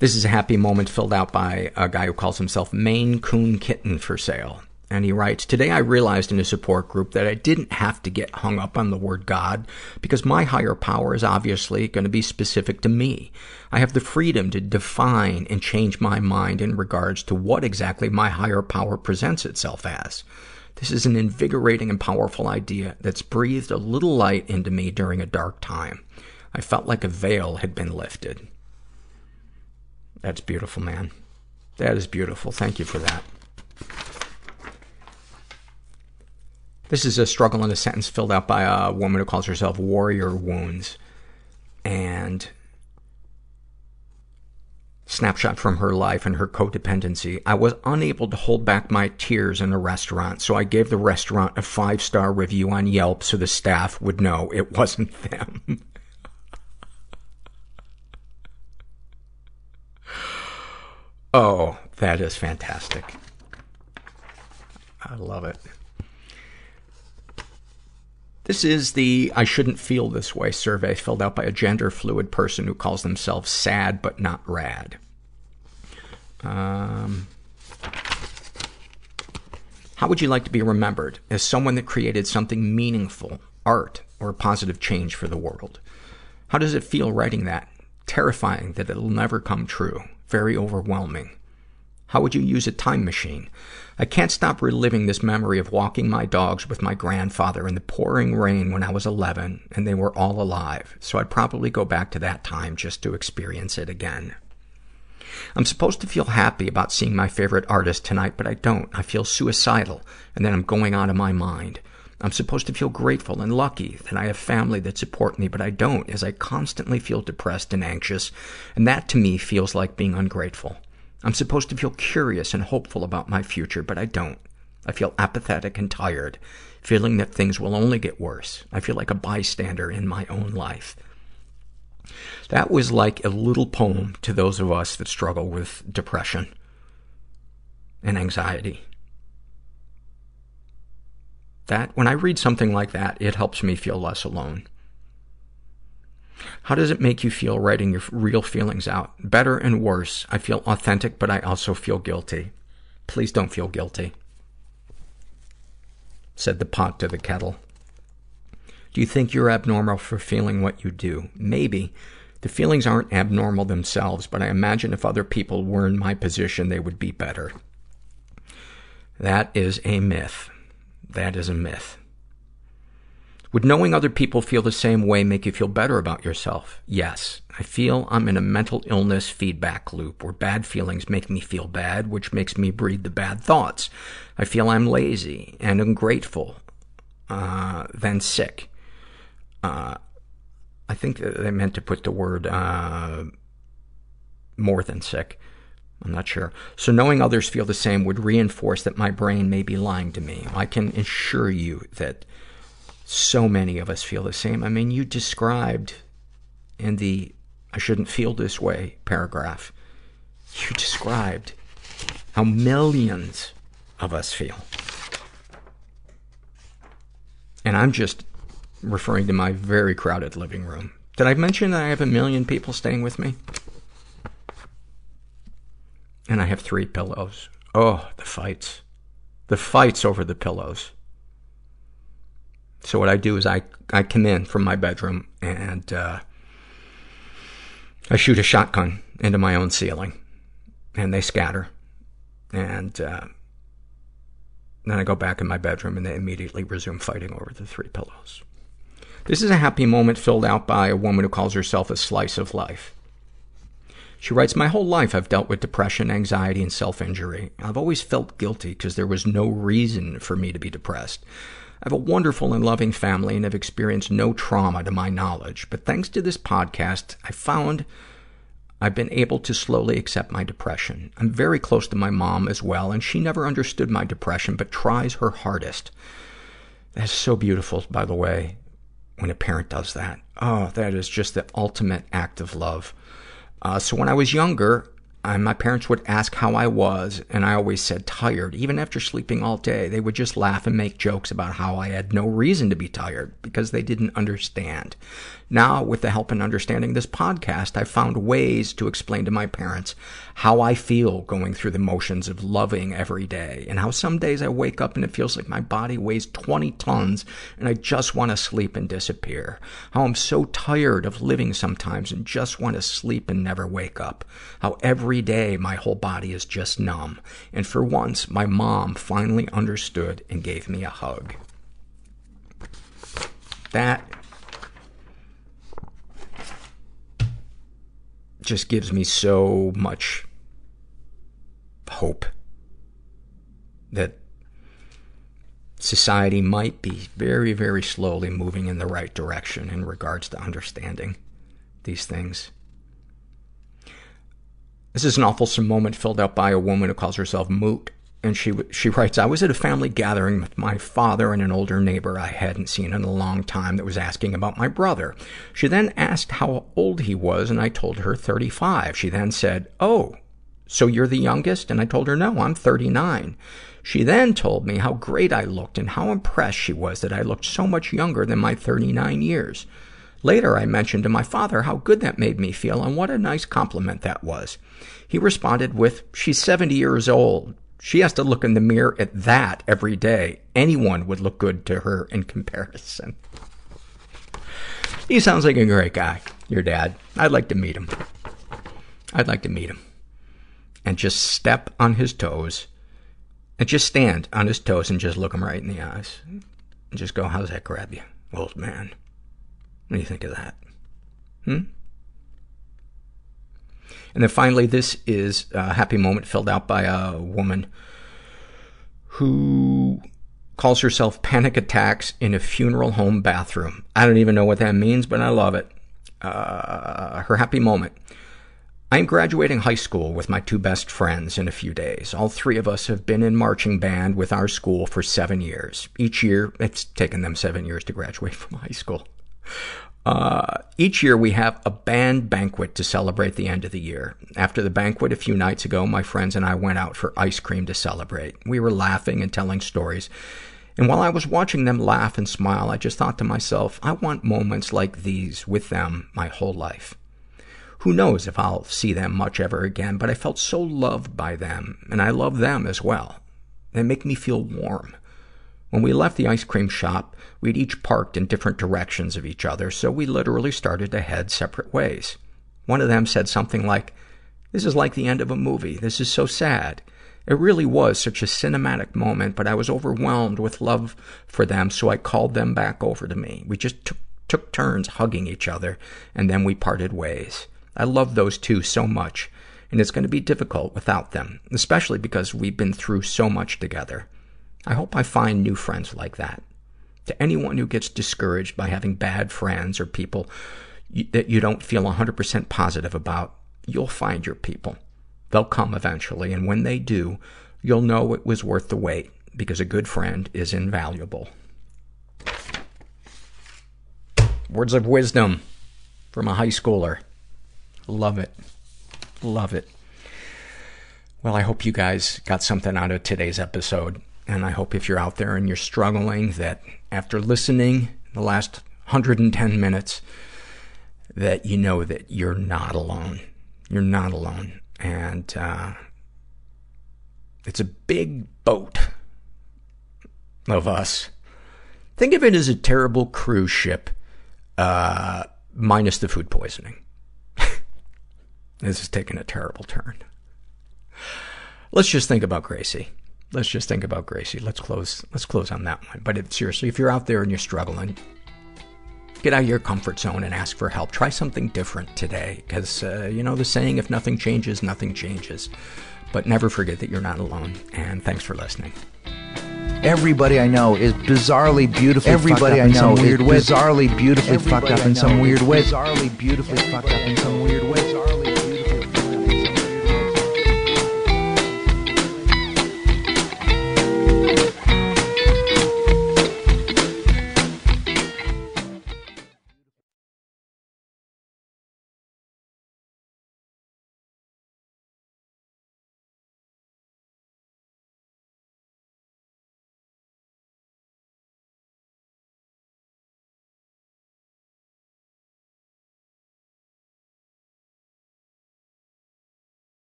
This is a happy moment filled out by a guy who calls himself Maine Coon Kitten for sale. And he writes, Today I realized in a support group that I didn't have to get hung up on the word God because my higher power is obviously going to be specific to me. I have the freedom to define and change my mind in regards to what exactly my higher power presents itself as. This is an invigorating and powerful idea that's breathed a little light into me during a dark time. I felt like a veil had been lifted. That's beautiful, man. That is beautiful. Thank you for that. This is a struggle in a sentence filled out by a woman who calls herself Warrior Wounds. And snapshot from her life and her codependency. I was unable to hold back my tears in a restaurant, so I gave the restaurant a five-star review on Yelp so the staff would know it wasn't them. oh, that is fantastic. I love it. This is the I shouldn't feel this way survey filled out by a gender fluid person who calls themselves sad but not rad. Um, how would you like to be remembered? As someone that created something meaningful, art, or positive change for the world. How does it feel writing that? Terrifying that it'll never come true. Very overwhelming. How would you use a time machine? I can't stop reliving this memory of walking my dogs with my grandfather in the pouring rain when I was 11 and they were all alive. So I'd probably go back to that time just to experience it again. I'm supposed to feel happy about seeing my favorite artist tonight, but I don't. I feel suicidal and then I'm going out of my mind. I'm supposed to feel grateful and lucky that I have family that support me, but I don't as I constantly feel depressed and anxious. And that to me feels like being ungrateful. I'm supposed to feel curious and hopeful about my future, but I don't. I feel apathetic and tired, feeling that things will only get worse. I feel like a bystander in my own life. That was like a little poem to those of us that struggle with depression and anxiety. That, when I read something like that, it helps me feel less alone. How does it make you feel writing your real feelings out? Better and worse. I feel authentic, but I also feel guilty. Please don't feel guilty. Said the pot to the kettle. Do you think you're abnormal for feeling what you do? Maybe. The feelings aren't abnormal themselves, but I imagine if other people were in my position, they would be better. That is a myth. That is a myth. Would knowing other people feel the same way make you feel better about yourself? Yes. I feel I'm in a mental illness feedback loop where bad feelings make me feel bad, which makes me breed the bad thoughts. I feel I'm lazy and ungrateful, uh, then sick. Uh, I think they meant to put the word, uh, more than sick. I'm not sure. So knowing others feel the same would reinforce that my brain may be lying to me. I can assure you that so many of us feel the same. I mean, you described in the I shouldn't feel this way paragraph, you described how millions of us feel. And I'm just referring to my very crowded living room. Did I mention that I have a million people staying with me? And I have three pillows. Oh, the fights. The fights over the pillows. So what I do is I, I come in from my bedroom and, uh, I shoot a shotgun into my own ceiling and they scatter. And, uh, then I go back in my bedroom and they immediately resume fighting over the three pillows. This is a happy moment filled out by a woman who calls herself a slice of life. She writes, My whole life I've dealt with depression, anxiety, and self-injury. I've always felt guilty because there was no reason for me to be depressed. I have a wonderful and loving family and have experienced no trauma to my knowledge. But thanks to this podcast, I found I've been able to slowly accept my depression. I'm very close to my mom as well, and she never understood my depression, but tries her hardest. That's so beautiful, by the way, when a parent does that. Oh, that is just the ultimate act of love. Uh, so when I was younger, I, my parents would ask how I was, and I always said tired. Even after sleeping all day, they would just laugh and make jokes about how I had no reason to be tired because they didn't understand. Now, with the help and understanding this podcast, I've found ways to explain to my parents how I feel going through the motions of loving every day and how some days I wake up and it feels like my body weighs 20 tons and I just want to sleep and disappear. How I'm so tired of living sometimes and just want to sleep and never wake up. How every day my whole body is just numb. And for once, my mom finally understood and gave me a hug. That just gives me so much hope that society might be very, very slowly moving in the right direction in regards to understanding these things. This is an awful moment filled out by a woman who calls herself Moot. And she, she writes, I was at a family gathering with my father and an older neighbor I hadn't seen in a long time that was asking about my brother. She then asked how old he was, and I told her 35. She then said, Oh, so you're the youngest? And I told her, no, I'm 39. She then told me how great I looked and how impressed she was that I looked so much younger than my 39 years. Later, I mentioned to my father how good that made me feel and what a nice compliment that was. He responded with, she's 70 years old. She has to look in the mirror at that every day. Anyone would look good to her in comparison. He sounds like a great guy, your dad. I'd like to meet him. I'd like to meet him. And just step on his toes and just stand on his toes and just look him right in the eyes. And just go, how's that grab you, old man? What do you think of that? Hmm? And then finally, this is a happy moment filled out by a woman who calls herself Panic Attacks in a Funeral Home Bathroom. I don't even know what that means, but I love it. Uh, her happy moment. I'm graduating high school with my two best friends in a few days. All three of us have been in marching band with our school for seven years. Each year, it's taken them seven years to graduate from high school. Uh, each year we have a band banquet to celebrate the end of the year. After the banquet a few nights ago, my friends and I went out for ice cream to celebrate. We were laughing and telling stories. And while I was watching them laugh and smile, I just thought to myself, I want moments like these with them my whole life. Who knows if I'll see them much ever again, but I felt so loved by them, and I love them as well. They make me feel warm. When we left the ice cream shop, we'd each parked in different directions of each other, so we literally started to head separate ways. One of them said something like, This is like the end of a movie. This is so sad. It really was such a cinematic moment, but I was overwhelmed with love for them, so I called them back over to me. We just took, took turns hugging each other, and then we parted ways. I love those two so much, and it's going to be difficult without them, especially because we've been through so much together. I hope I find new friends like that. To anyone who gets discouraged by having bad friends or people that you don't feel 100% positive about, you'll find your people. They'll come eventually, and when they do, you'll know it was worth the wait, because a good friend is invaluable. Words of wisdom from a high schooler. Love it. Love it. Well, I hope you guys got something out of today's episode. And I hope if you're out there and you're struggling that after listening the last 110 minutes, that you know that you're not alone. You're not alone. And, uh, it's a big boat of us. Think of it as a terrible cruise ship, uh, minus the food poisoning. this is taking a terrible turn. Let's just think about Gracie let's just think about Gracie. Let's close, let's close on that one. But if, seriously, if you're out there and you're struggling, get out of your comfort zone and ask for help. Try something different today. Because, uh, you know, the saying, if nothing changes, nothing changes. But never forget that you're not alone. And thanks for listening. Everybody I know is bizarrely beautifully Everybody fucked up I know in some is weird way. bizarrely beautifully Everybody fucked up in some weird way. Bizarrely beautifully fucked up in some weird